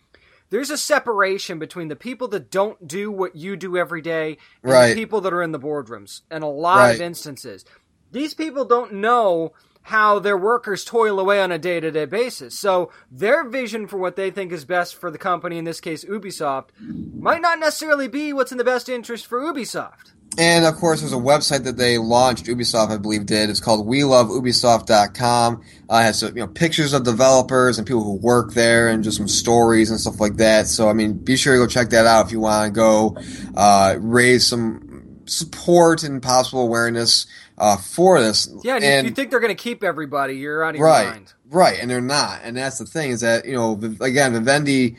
there's a separation between the people that don't do what you do every day and Right. the people that are in the boardrooms in a lot of instances. These people don't know how their workers toil away on a day to day basis. So their vision for what they think is best for the company, in this case Ubisoft, might not necessarily be what's in the best interest for Ubisoft. And of course, there's a website that they launched. Ubisoft, I believe, did. It's called WeLoveUbisoft.com. Uh, it has you know pictures of developers and people who work there, and just some stories and stuff like that. So, I mean, be sure to go check that out if you want to go uh, raise some support and possible awareness uh, for this. Yeah, and, and if you think they're going to keep everybody, you're out of your right, mind. right, and they're not, and that's the thing is that you know again Vivendi.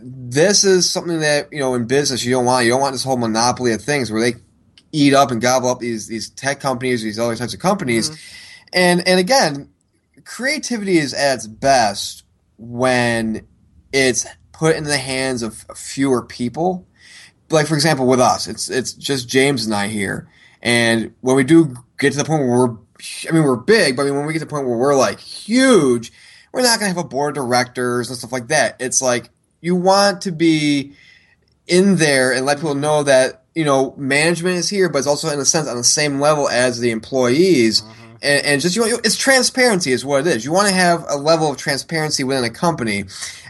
This is something that you know in business you don't want. You don't want this whole monopoly of things where they eat up and gobble up these these tech companies, these other types of companies, mm-hmm. and and again, creativity is at its best when it's put in the hands of fewer people. Like for example, with us, it's it's just James and I here, and when we do get to the point where we're, I mean, we're big, but I mean, when we get to the point where we're like huge, we're not gonna have a board of directors and stuff like that. It's like you want to be in there and let people know that you know management is here, but it's also in a sense on the same level as the employees. Mm-hmm. And, and just you know, it's transparency is what it is. You want to have a level of transparency within a company,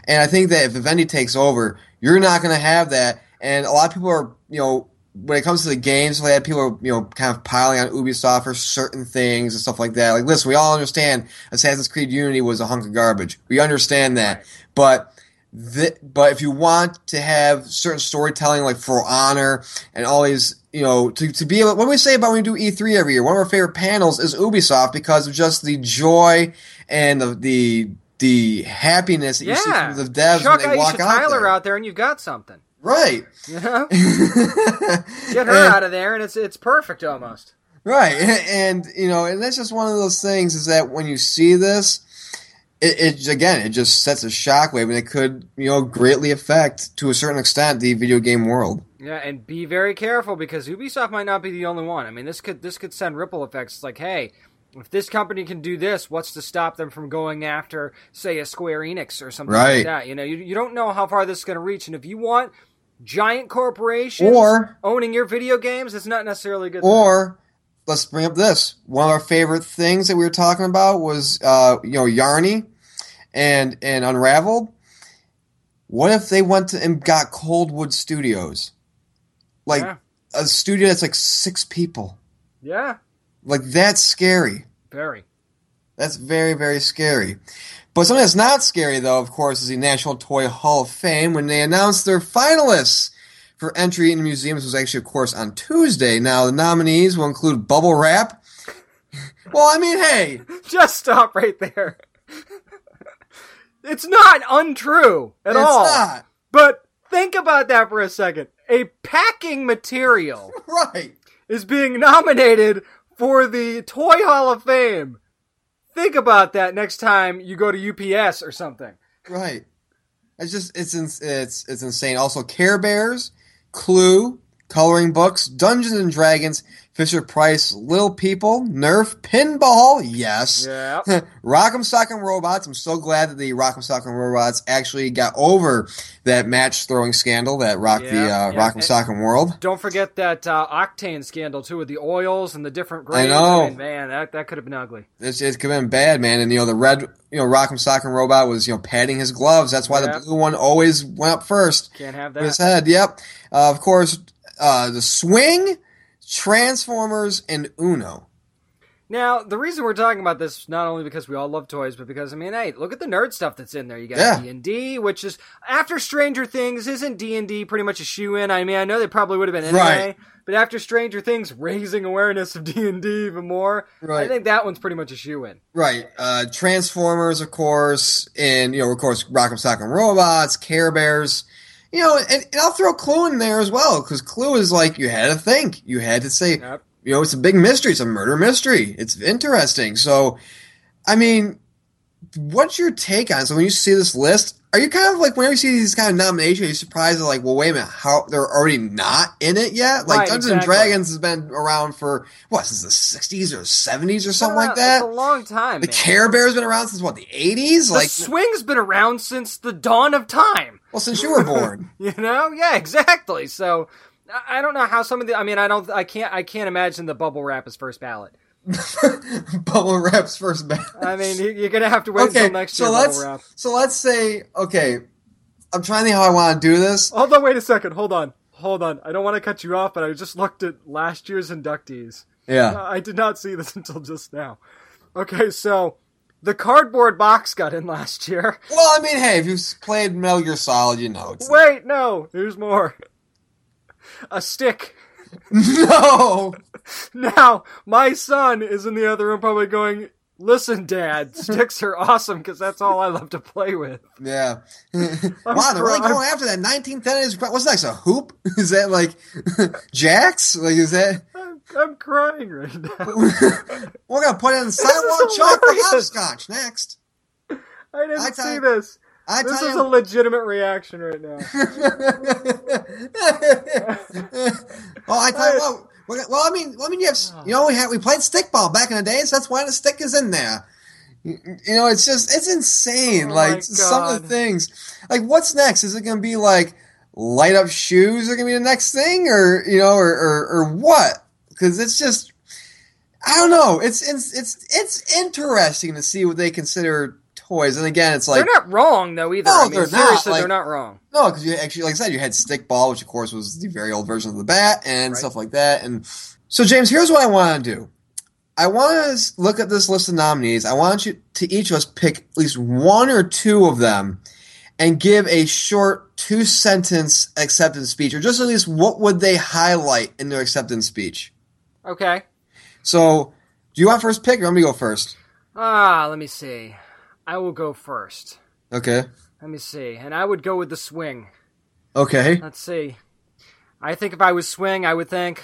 and I think that if Vivendi takes over, you're not going to have that. And a lot of people are, you know, when it comes to the games, like people are, you know, kind of piling on Ubisoft for certain things and stuff like that. Like, listen, we all understand Assassin's Creed Unity was a hunk of garbage. We understand that, but th- but if you want to have certain storytelling like For Honor and all these, you know, to, to be able, what do we say about when we do E3 every year? One of our favorite panels is Ubisoft because of just the joy and the the, the happiness that you see Yeah, from the devs Chuck when they walk out Tyler there. out there, and you've got something. Right. You know, Get get her out of there, and it's it's perfect almost. Right, and you know, and that's just one of those things is that when you see this, it, it again, it just sets a shockwave, and it could, you know, greatly affect to a certain extent the video game world. Yeah, and be very careful because Ubisoft might not be the only one. I mean, this could this could send ripple effects. It's like, hey, if this company can do this, what's to stop them from going after, say, a Square Enix or something Right. like that? You know, you, you don't know how far this is going to reach, and if you want giant corporations Or- owning your video games, it's not necessarily a good. thing. Let's bring up this one of our favorite things that we were talking about was, uh, you know, Yarny and and Unraveled. What if they went to and got Coldwood Studios, like Yeah. a studio that's like six people? yeah, Like that's scary. very. That's very, very scary. But something that's not scary, though, of course, is the National Toy Hall of Fame when they announced their finalists for entry into museums. Was actually, of course, on Tuesday. Now, the nominees will include Bubble Wrap. well, I mean, hey, Just stop right there. it's not untrue at it's all. not. But think about that for a second. A packing material Right. is being nominated for the Toy Hall of Fame. Think about that next time you go to UPS or something. Right. It's just it's it's it's insane. Also, Care Bears, Clue, coloring books, Dungeons and Dragons, Fisher Price, Little People, Nerf, Pinball, yes. Yeah. Rock'em Sock'em Robots. I'm so glad that the Rock'em Sock'em Robots actually got over that match throwing scandal that rocked the uh, yeah. Rock'em Sock'em world. Don't forget that uh, octane scandal too with the oils and the different grades. I know. mean, man, that that could have been ugly. It's, it could have been bad, man. And you know the red, you know Rock'em Sock'em Robot was you know padding his gloves. That's why Yeah. the blue one always went up first. Can't have With his head. Yep. Uh, of course, uh, the Swing, Transformers, and Uno. Now, the reason we're talking about this not only because we all love toys, but because I mean, hey, look at the nerd stuff that's in there. You got. D and D, which is after Stranger Things, isn't D and D pretty much a shoe in? I mean, I know they probably would have been anyway, Right. but after Stranger Things, raising awareness of D and D even more, I think that one's pretty much a shoe in. Right. Uh, Transformers, of course, and you know, of course, Rock'em Sock'em Robots, Care Bears. You know, and, and I'll throw Clue in there as well because Clue is like you had to think, you had to say, Yep. you know, it's a big mystery, it's a murder mystery, it's interesting. So, I mean, what's your take on? it? So when you see this list, are you kind of like whenever you see these kind of nominations, are you surprised like, well, wait a minute, how they're already not in it yet? Like Right, Dungeons and. Dragons has been around for what since the '60s or '70s or something like Uh, that. A long time. The man. Care Bear's been around since what the eighties? Like, swing's been around since the dawn of time. well, since you were born. You know? Yeah, exactly. So I I don't know how some of the. I mean, I don't. I can't. I can't imagine the bubble wrap is first ballot. Bubble Wrap's first batch. I mean, you- you're gonna have to wait okay, until next so year. let's Bubble wrap. so let's say okay. I'm trying to think how I want to do this. Hold on, wait a second. Hold on, hold on. I don't want to cut you off, but I just looked at last year's inductees. Yeah, Uh, I did not see this until just now. Okay, so the cardboard box got in last year. well, I mean, hey, if you've played Metal Gear Solid, you know it's Wait, no, there's more. A stick. No. Now, my son is in the other room probably going, Listen, Dad, sticks are awesome because that's all I love to play with. Yeah. wow, they're really going after that 1910s. What's next? A hoop? Is that like jacks? Like, is that. I'm, I'm crying right now. We're to put in sidewalk chocolate hilarious. hopscotch next. I didn't I see this. I This is you. a legitimate reaction right now. well, I tell you what. we're gonna- Well, I mean, I mean, you have, you know, we had we played stickball back in the day, so that's why the stick is in there. You you know, it's just it's insane. Oh like some of the things. Like, what's next? Is it going to be like light up shoes? Are going to be the next thing, or you know, or or, or what? Because it's just, I don't know. It's it's it's it's interesting to see what they consider toys. And again, it's like they're not wrong though either. No, I mean, they're not, like- they're not wrong. no, because you actually, like I said, you had stickball, which of course was the very old version of the bat and Right. stuff like that. And so, James, here's what I want to do. I want to look at this list of nominees. I want you to each of us pick at least one or two of them and give a short two sentence acceptance speech, or just at least what would they highlight in their acceptance speech. Okay. So, do you want first pick, or let me go first? Ah, let me see. I will go first. Okay. Let me see. And I would go with the swing. Okay. Let's see. I think if I was swing, I would thank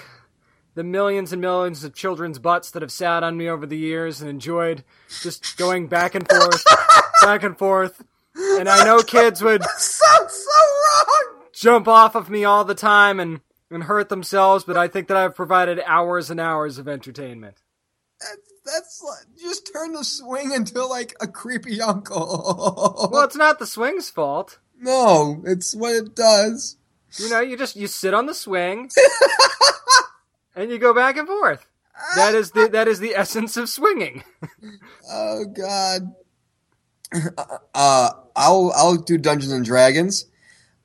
the millions and millions of children's butts that have sat on me over the years and enjoyed just going back and forth, back and forth. And I know kids would Sounds so wrong. jump off of me all the time and, and hurt themselves, but I think that I've provided hours and hours of entertainment. That's, just turn the swing into like a creepy uncle. Well, it's not the swing's fault. no, it's what it does. You know, you just you sit on the swing and you go back and forth. That is the that is the essence of swinging. Oh God. Uh, I'll I'll do Dungeons and Dragons.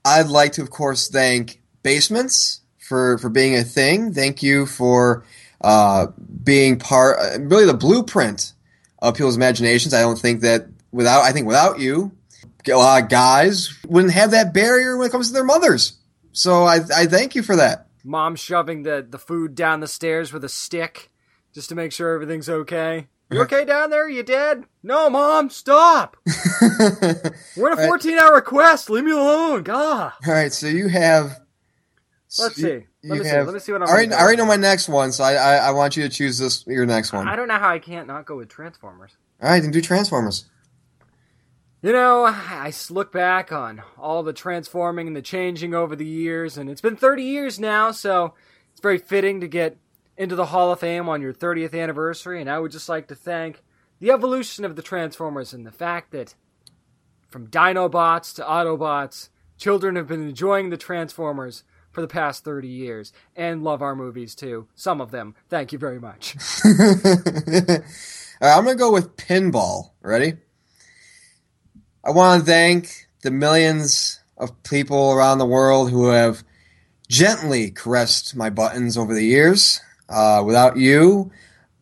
I'd like to, of course, thank Basements for for being a thing. Thank you for uh, being part, uh, really the blueprint of people's imaginations. I don't think that without I think without you, a lot of guys wouldn't have that barrier when it comes to their mothers. So I I thank you for that. Mom shoving the the food down the stairs with a stick just to make sure everything's okay. You okay down there? You dead? No, mom, stop. We're in a 14 hour quest. Leave me alone. God. All right, so you have. Let's see. Let you me see. have- Let me see what I'm I already, I already know my next one, so I, I, I want you to choose this your next one. I don't know how I can't not go with Transformers. All right, then do Transformers. You know, I look back on all the transforming and the changing over the years, and it's been 30 years now, so it's very fitting to get into the Hall of Fame on your 30th anniversary, and I would just like to thank the evolution of the Transformers and the fact that from Dinobots to Autobots, children have been enjoying the Transformers for the past 30 years and love our movies too. Some of them. Thank you very much. I'm gonna go with pinball. Ready? I want to thank the millions of people around the world who have gently caressed my buttons over the years. Uh, without you,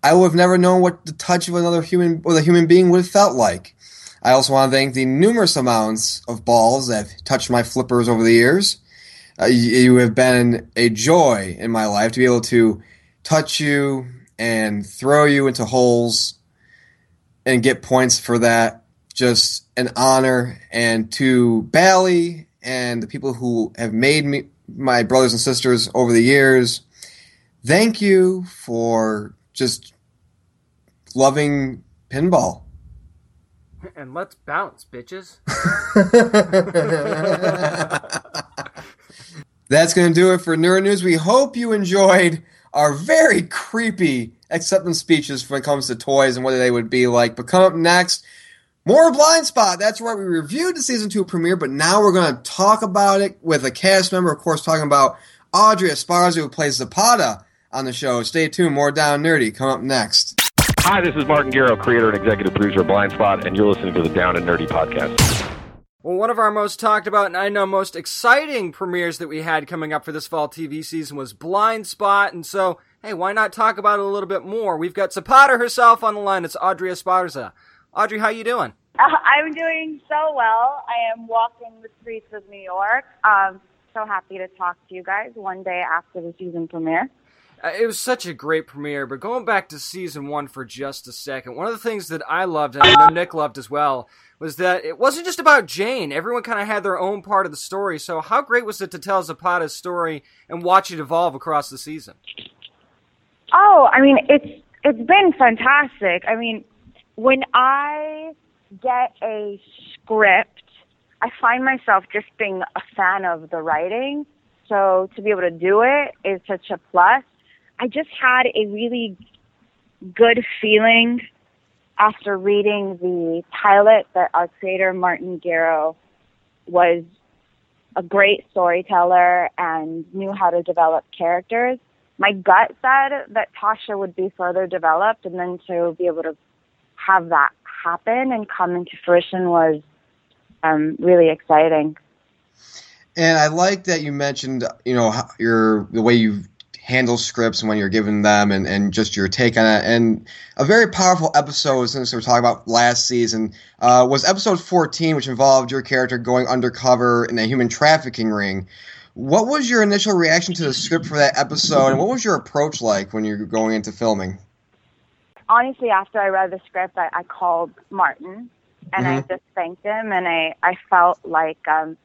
I would have never known what the touch of another human, what a human being would have felt like. I also want to thank the numerous amounts of balls that have touched my flippers over the years. Uh, you, you have been a joy in my life to be able to touch you and throw you into holes and get points for that. Just an honor. And to Bally and the people who have made me my brothers and sisters over the years, thank you for just loving pinball. and let's bounce, bitches. That's going to do it for Nerd News. We hope you enjoyed our very creepy acceptance speeches when it comes to toys and what they would be like. But come up next, more Blindspot. That's right. We reviewed the season two premiere, but now we're going to talk about it with a cast member, of course, talking about Audrey Esparza, who plays Zapata on the show. Stay tuned. More Down Nerdy. Come up next. Hi, this is Martin Gero, creator and executive producer of Blind Spot, and you're listening to the Down and Nerdy podcast. Well, one of our most talked about and I know most exciting premieres that we had coming up for this fall TV season was Blindspot, and so hey, why not talk about it a little bit more? We've got Zapata herself on the line. It's Audrey Esparza. Audrey, how you doing? Uh, I'm doing so well. I am walking the streets of New York. Um, so happy to talk to you guys one day after the season premiere. Uh, it was such a great premiere, but going back to season one for just a second, one of the things that I loved, and I know Nick loved as well, was that it wasn't just about Jane. Everyone kind of had their own part of the story. So, how great was it to tell Zapata's story and watch it evolve across the season? Oh, I mean, it's it's been fantastic. I mean, when I get a script, I find myself just being a fan of the writing. So to be able to do it is such a plus. I just had a really good feeling after reading the pilot that our creator Martin Gero was a great storyteller and knew how to develop characters. My gut said that Tasha would be further developed and then to be able to have that happen and come into fruition was um, really exciting. And I like that you mentioned, you know, your the way you handle scripts when you're given them and, and just your take on it. And a very powerful episode, since we are talking about last season, uh, was episode 14, which involved your character going undercover in a human trafficking ring. What was your initial reaction to the script for that episode, and what was your approach like when you're going into filming? Honestly, after I read the script, I, I called Martin and mm-hmm. I just thanked him, and I I felt like um,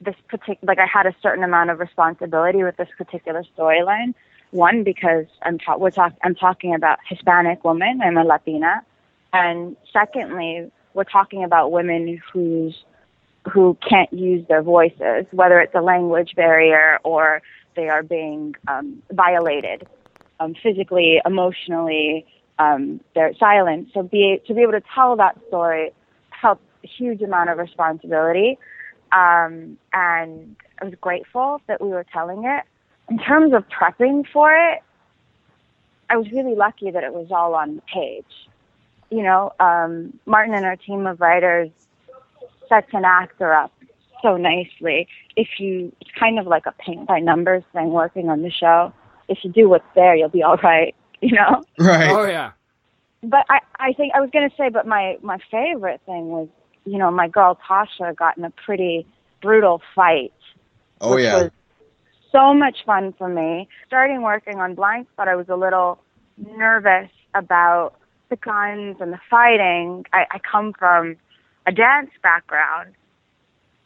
this particular like I had a certain amount of responsibility with this particular storyline. One because I'm ta- we're talk- I'm talking about Hispanic women. I'm a Latina, and secondly, we're talking about women who's who can't use their voices, whether it's a language barrier or they are being um, violated um, physically, emotionally. Um, they're silent. So be to be able to tell that story felt a huge amount of responsibility. Um, and I was grateful that we were telling it. In terms of prepping for it, I was really lucky that it was all on the page. You know, um, Martin and our team of writers sets an actor up so nicely. If you, it's kind of like a paint by numbers thing working on the show. If you do what's there, you'll be all right. You know? Right. Oh yeah. But I, I think I was going to say, but my my favorite thing was you know, my girl Tasha got in a pretty brutal fight. Oh yeah. Was so much fun for me. Starting working on Blindspot, I was a little nervous about the guns and the fighting. I, I come from a dance background.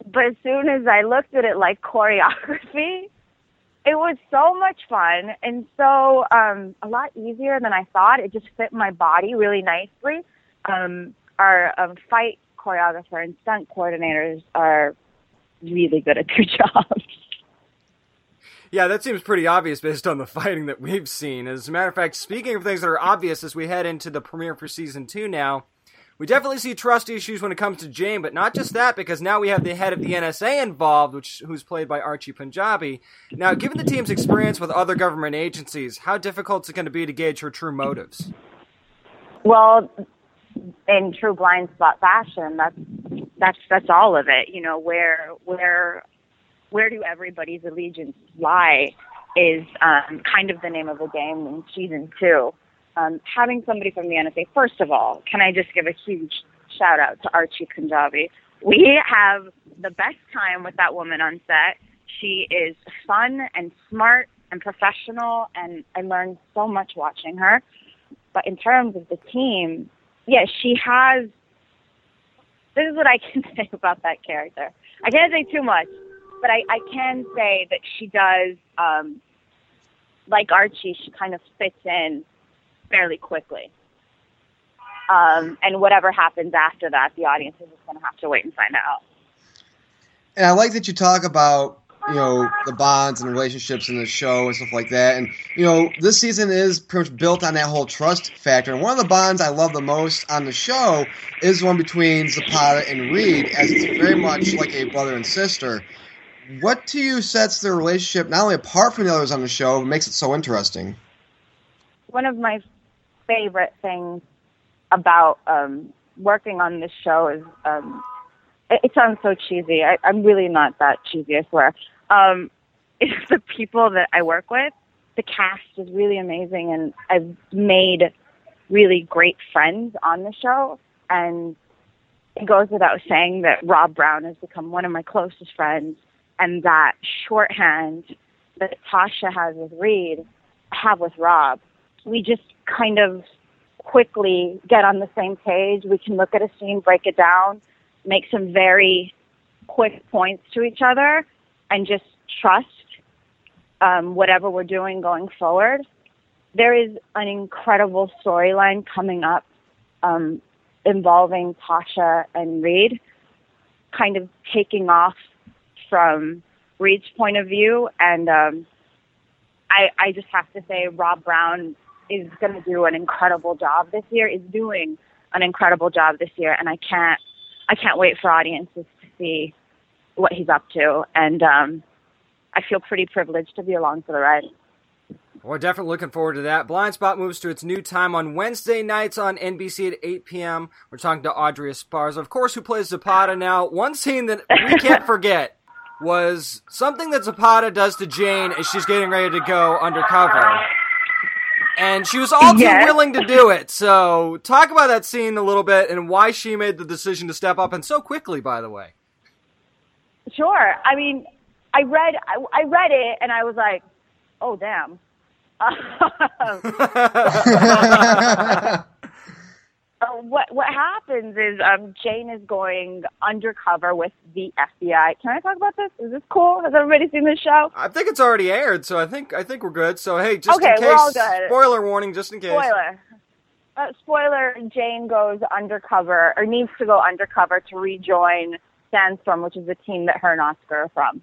But as soon as I looked at it like choreography, it was so much fun and so um a lot easier than I thought. It just fit my body really nicely. Um our um, fight choreographer and stunt coordinators are really good at their jobs. Yeah, that seems pretty obvious based on the fighting that we've seen. As a matter of fact, speaking of things that are obvious as we head into the premiere for season two now, we definitely see trust issues when it comes to Jane, but not just that, because now we have the head of the NSA involved, which who's played by Archie Panjabi. Now, given the team's experience with other government agencies, how difficult is it going to be to gauge her true motives? Well, in true Blindspot fashion, that's that's that's all of it. You know, where where where do everybody's allegiance lie is um, kind of the name of the game in season two. Um, having somebody from the NSA, first of all, can I just give a huge shout out to Archie Panjabi? We have the best time with that woman on set. She is fun and smart and professional, and I learned so much watching her. But in terms of the team, yes, she has. This is what I can say about that character. I can't say too much, but I, I can say that she does, um, like Archie, she kind of fits in fairly quickly. Um, and whatever happens after that, the audience is just going to have to wait and find out. And I like that you talk about you know the bonds and relationships in the show and stuff like that. And you know this season is pretty much built on that whole trust factor. And one of the bonds I love the most on the show is one between Zapata and Reed, as it's very much like a brother and sister. What to you sets the relationship not only apart from the others on the show, but makes it so interesting? One of my favorite things about um, working on this show is um, it, sounds so cheesy. I, I'm really not that cheesy, I swear. Um, it's the people that I work with. The cast is really amazing, and I've made really great friends on the show. And it goes without saying that Rob Brown has become one of my closest friends. and that shorthand that Tasha has with Reed, have with Rob. We just kind of quickly get on the same page. We can look at a scene, break it down, make some very quick points to each other, and just trust um, whatever we're doing going forward. There is an incredible storyline coming up um, involving Tasha and Reed, kind of taking off from Reed's point of view. And um, I, I just have to say, Rob Brown is going to do an incredible job this year. Is doing an incredible job this year, and I can't, I can't wait for audiences to see what he's up to. And um, I feel pretty privileged to be along for the ride. We're definitely looking forward to that. Blindspot moves to its new time on Wednesday nights on NBC at 8 p.m. We're talking to Audrey Esparza, of course, who plays Zapata now. One scene that we can't forget was something that Zapata does to Jane as she's getting ready to go undercover. And she was all too Yes. willing to do it. So, talk about that scene a little bit and why she made the decision to step up and so quickly, by the way. Sure. I mean, I read I, I read it and I was like, oh damn. Uh, what what happens is um, Jane is going undercover with the FBI. Can I talk about this? Is this cool? Has everybody seen this show? I think it's already aired, so I think I think we're good. So hey, just Okay, in case, we're all good. spoiler warning, just in case. Spoiler. Uh, spoiler: Jane goes undercover, or needs to go undercover to rejoin Sandstorm, which is the team that her and Oscar are from.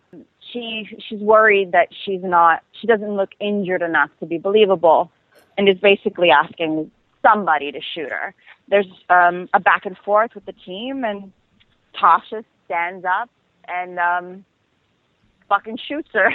She she's worried that she's not, she doesn't look injured enough to be believable, and is basically asking somebody to shoot her. There's um, a back and forth with the team, and Tasha stands up and um, fucking shoots her.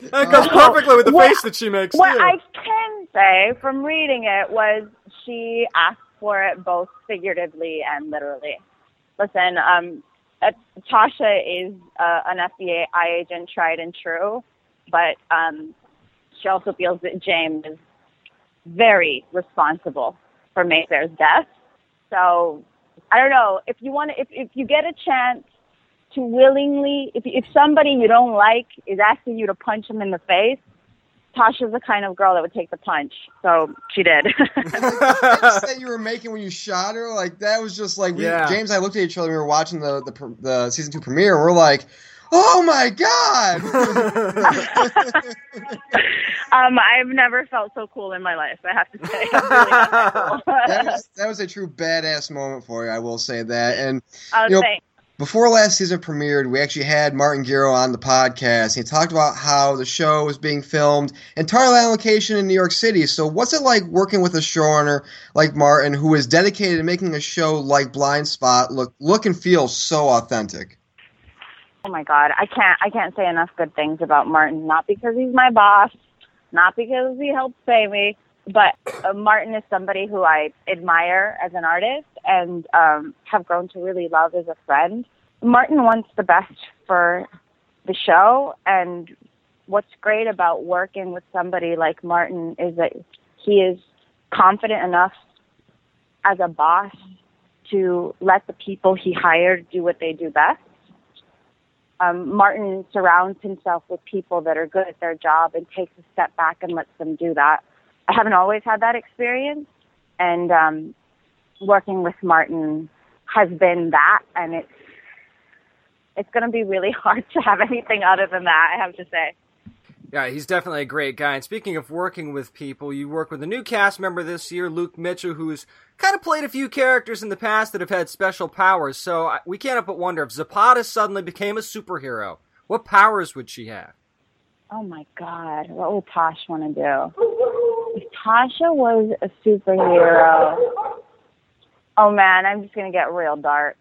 That goes perfectly with the What- face that she makes What too. I can say from reading it was she asked for it both figuratively and literally. Listen, um, uh, Tasha is uh, an FBI agent, tried and true, but um, she also feels that James is very responsible for Mayfair's death. So I don't know if you want to, if if you get a chance to willingly, if if somebody you don't like is asking you to punch him in the face, Tasha's the kind of girl that would take the punch. So she did. the face that you were making when you shot her, like that was just like we, Yeah. James and I looked at each other. We were watching the the, the season two premiere. and We're like, oh my god! um, I've never felt so cool in my life. I have to say, really that cool. that was that was a true badass moment for you. I will say that. And I was you know, saying, before last season premiered, we actually had Martin Gero on the podcast. He talked about how the show was being filmed entirely on location in New York City. So, what's it like working with a showrunner like Martin, who is dedicated to making a show like Blindspot look look and feel so authentic? oh my god, I can't, I can't say enough good things about Martin. Not because he's my boss, not because he helps pay me, but uh, Martin is somebody who I admire as an artist and um, have grown to really love as a friend. Martin wants the best for the show, and what's great about working with somebody like Martin is that he is confident enough as a boss to let the people he hired do what they do best. Um, Martin surrounds himself with people that are good at their job and takes a step back and lets them do that. I haven't always had that experience, and um, working with Martin has been that, and it's it's going to be really hard to have anything other than that. I have to say. Yeah, he's definitely a great guy. And speaking of working with people, you work with a new cast member this year, Luke Mitchell, who's kind of played a few characters in the past that have had special powers. So we can't help but wonder if Zapata suddenly became a superhero, what powers would she have? Oh my God, what would Tosh want to do? If Tasha was a superhero, oh man, I'm just gonna get real dark.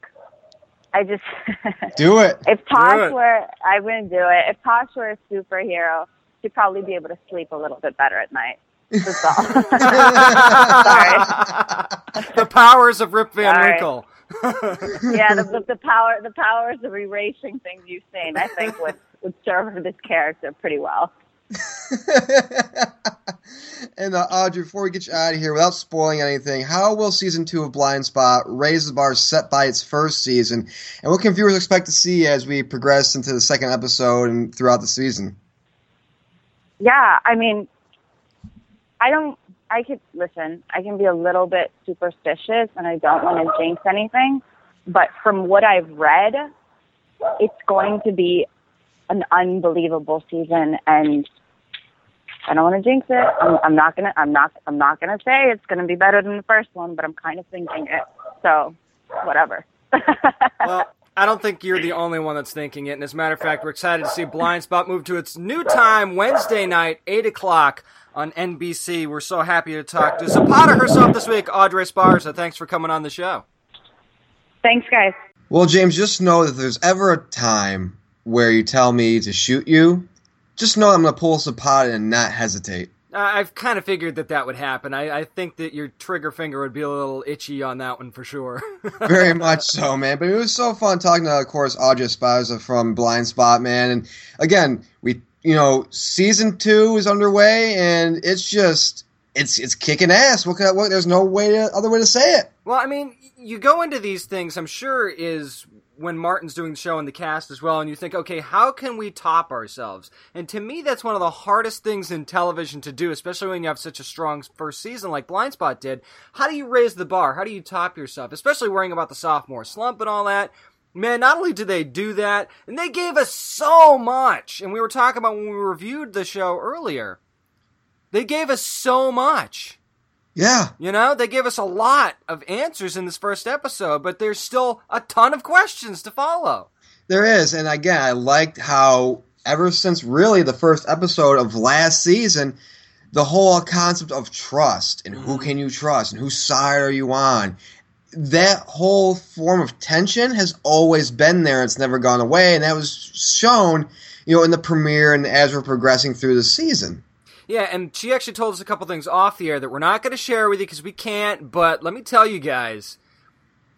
I just Do it. if Do Tosh it. were, I'm gonna do it. If Tosh were a superhero, she'd probably be able to sleep a little bit better at night. That's all. Sorry. the powers of Rip Van Sorry. Winkle. Yeah, the, the, the power, the powers of erasing things you've seen, I think would would serve this character pretty well. And uh, Audrey, before we get you out of here, without spoiling anything, how will season two of Blindspot raise the bar set by its first season, and what can viewers expect to see as we progress into the second episode and throughout the season? Yeah, I mean, I don't. I could listen. I can be a little bit superstitious, and I don't want to jinx anything. But from what I've read, it's going to be an unbelievable season, and I don't want to jinx it. I'm, I'm not gonna. I'm not. I'm not gonna say it's gonna be better than the first one, but I'm kind of thinking it. So, whatever. well, I don't think you're the only one that's thinking it. And as a matter of fact, we're excited to see Blindspot move to its new time, Wednesday night, 8 o'clock on NBC. We're so happy to talk to Zapata herself this week, Audrey Esparza. Thanks for coming on the show. Thanks, guys. Well, James, just know that if there's ever a time where you tell me to shoot you, just know I'm going to pull Zapata and not hesitate. I've kind of figured that that would happen. I, I, think that your trigger finger would be a little itchy on that one for sure. Very much so, man. But it was so fun talking to, of course, Audrey Esparza from Blindspot, man. And again, we, you know, season two is underway, and it's just, it's it's kicking ass. What, what there's no way to, other way to say it. Well, I mean, you go into these things. I'm sure is when Martin's doing the show and the cast as well, and you think, okay, how can we top ourselves? And to me, that's one of the hardest things in television to do, especially when you have such a strong first season like Blindspot did. How do you raise the bar? How do you top yourself? Especially worrying about the sophomore slump and all that. Man, not only did they do that, and they gave us so much. And we were talking about when we reviewed the show earlier. They gave us so much. Yeah. You know, they gave us a lot of answers in this first episode, but there's still a ton of questions to follow. There is. And again, I liked how ever since really the first episode of last season, the whole concept of trust and who mm-hmm. can you trust and whose side are you on. That whole form of tension has always been there. It's never gone away. And that was shown, you know, in the premiere and as we're progressing through the season. Yeah, and she actually told us a couple things off the air that we're not going to share with you because we can't. But let me tell you guys,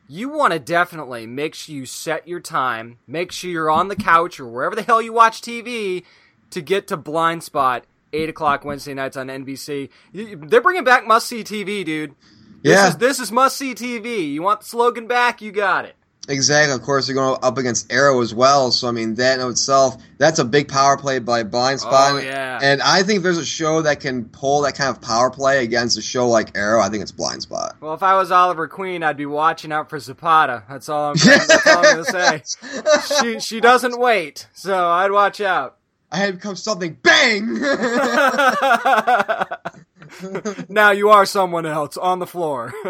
you want to definitely make sure you set your time, make sure you're on the couch or wherever the hell you watch TV to get to Blindspot, 8 o'clock Wednesday nights on NBC. They're bringing back must see TV, dude. This yeah. Is, this is must see TV. You want the slogan back? You got it. Exactly. Of course, they're going up against Arrow as well. So I mean, that in itself, that's a big power play by Blind oh, Spot. Oh, yeah. And I think there's a show that can pull that kind of power play against a show like Arrow. I think it's Blindspot. Well, if I was Oliver Queen, I'd be watching out for Zapata. That's all I'm. that's all I'm going to say. She she doesn't wait, so I'd watch out. I had become something. Bang! now you are someone else on the floor.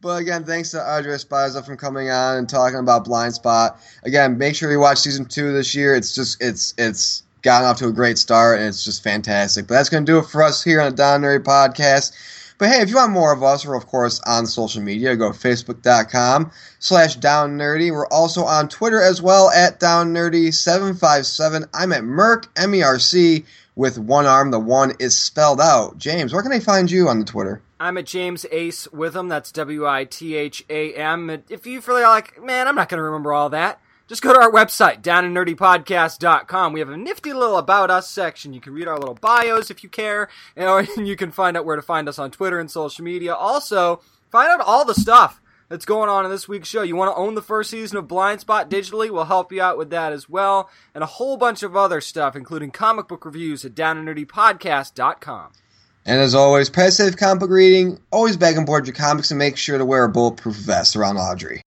but again, thanks to Audrey Esparza from coming on and talking about Blindspot. Again, make sure you watch season two this year. It's just it's it's gotten off to a great start and it's just fantastic. But that's going to do it for us here on the Down Nerdy Podcast. But hey, if you want more of us, we're of course on social media. Go to facebook.com slash down nerdy. We're also on Twitter as well at down nerdy 757. I'm at Merc, M E R C, with one arm. The one is spelled out. James, where can they find you on the Twitter? I'm at James Ace Witham. That's W I T H A M. If you feel like, man, I'm not going to remember all that, just go to our website, downandnerdypodcast.com. We have a nifty little About Us section. You can read our little bios if you care, and you can find out where to find us on Twitter and social media. Also, find out all the stuff that's going on in this week's show. You want to own the first season of Blindspot digitally? We'll help you out with that as well, and a whole bunch of other stuff, including comic book reviews at downandnerdypodcast.com. And as always, press safe comic book reading. Always bag and board your comics and make sure to wear a bulletproof vest around Audrey.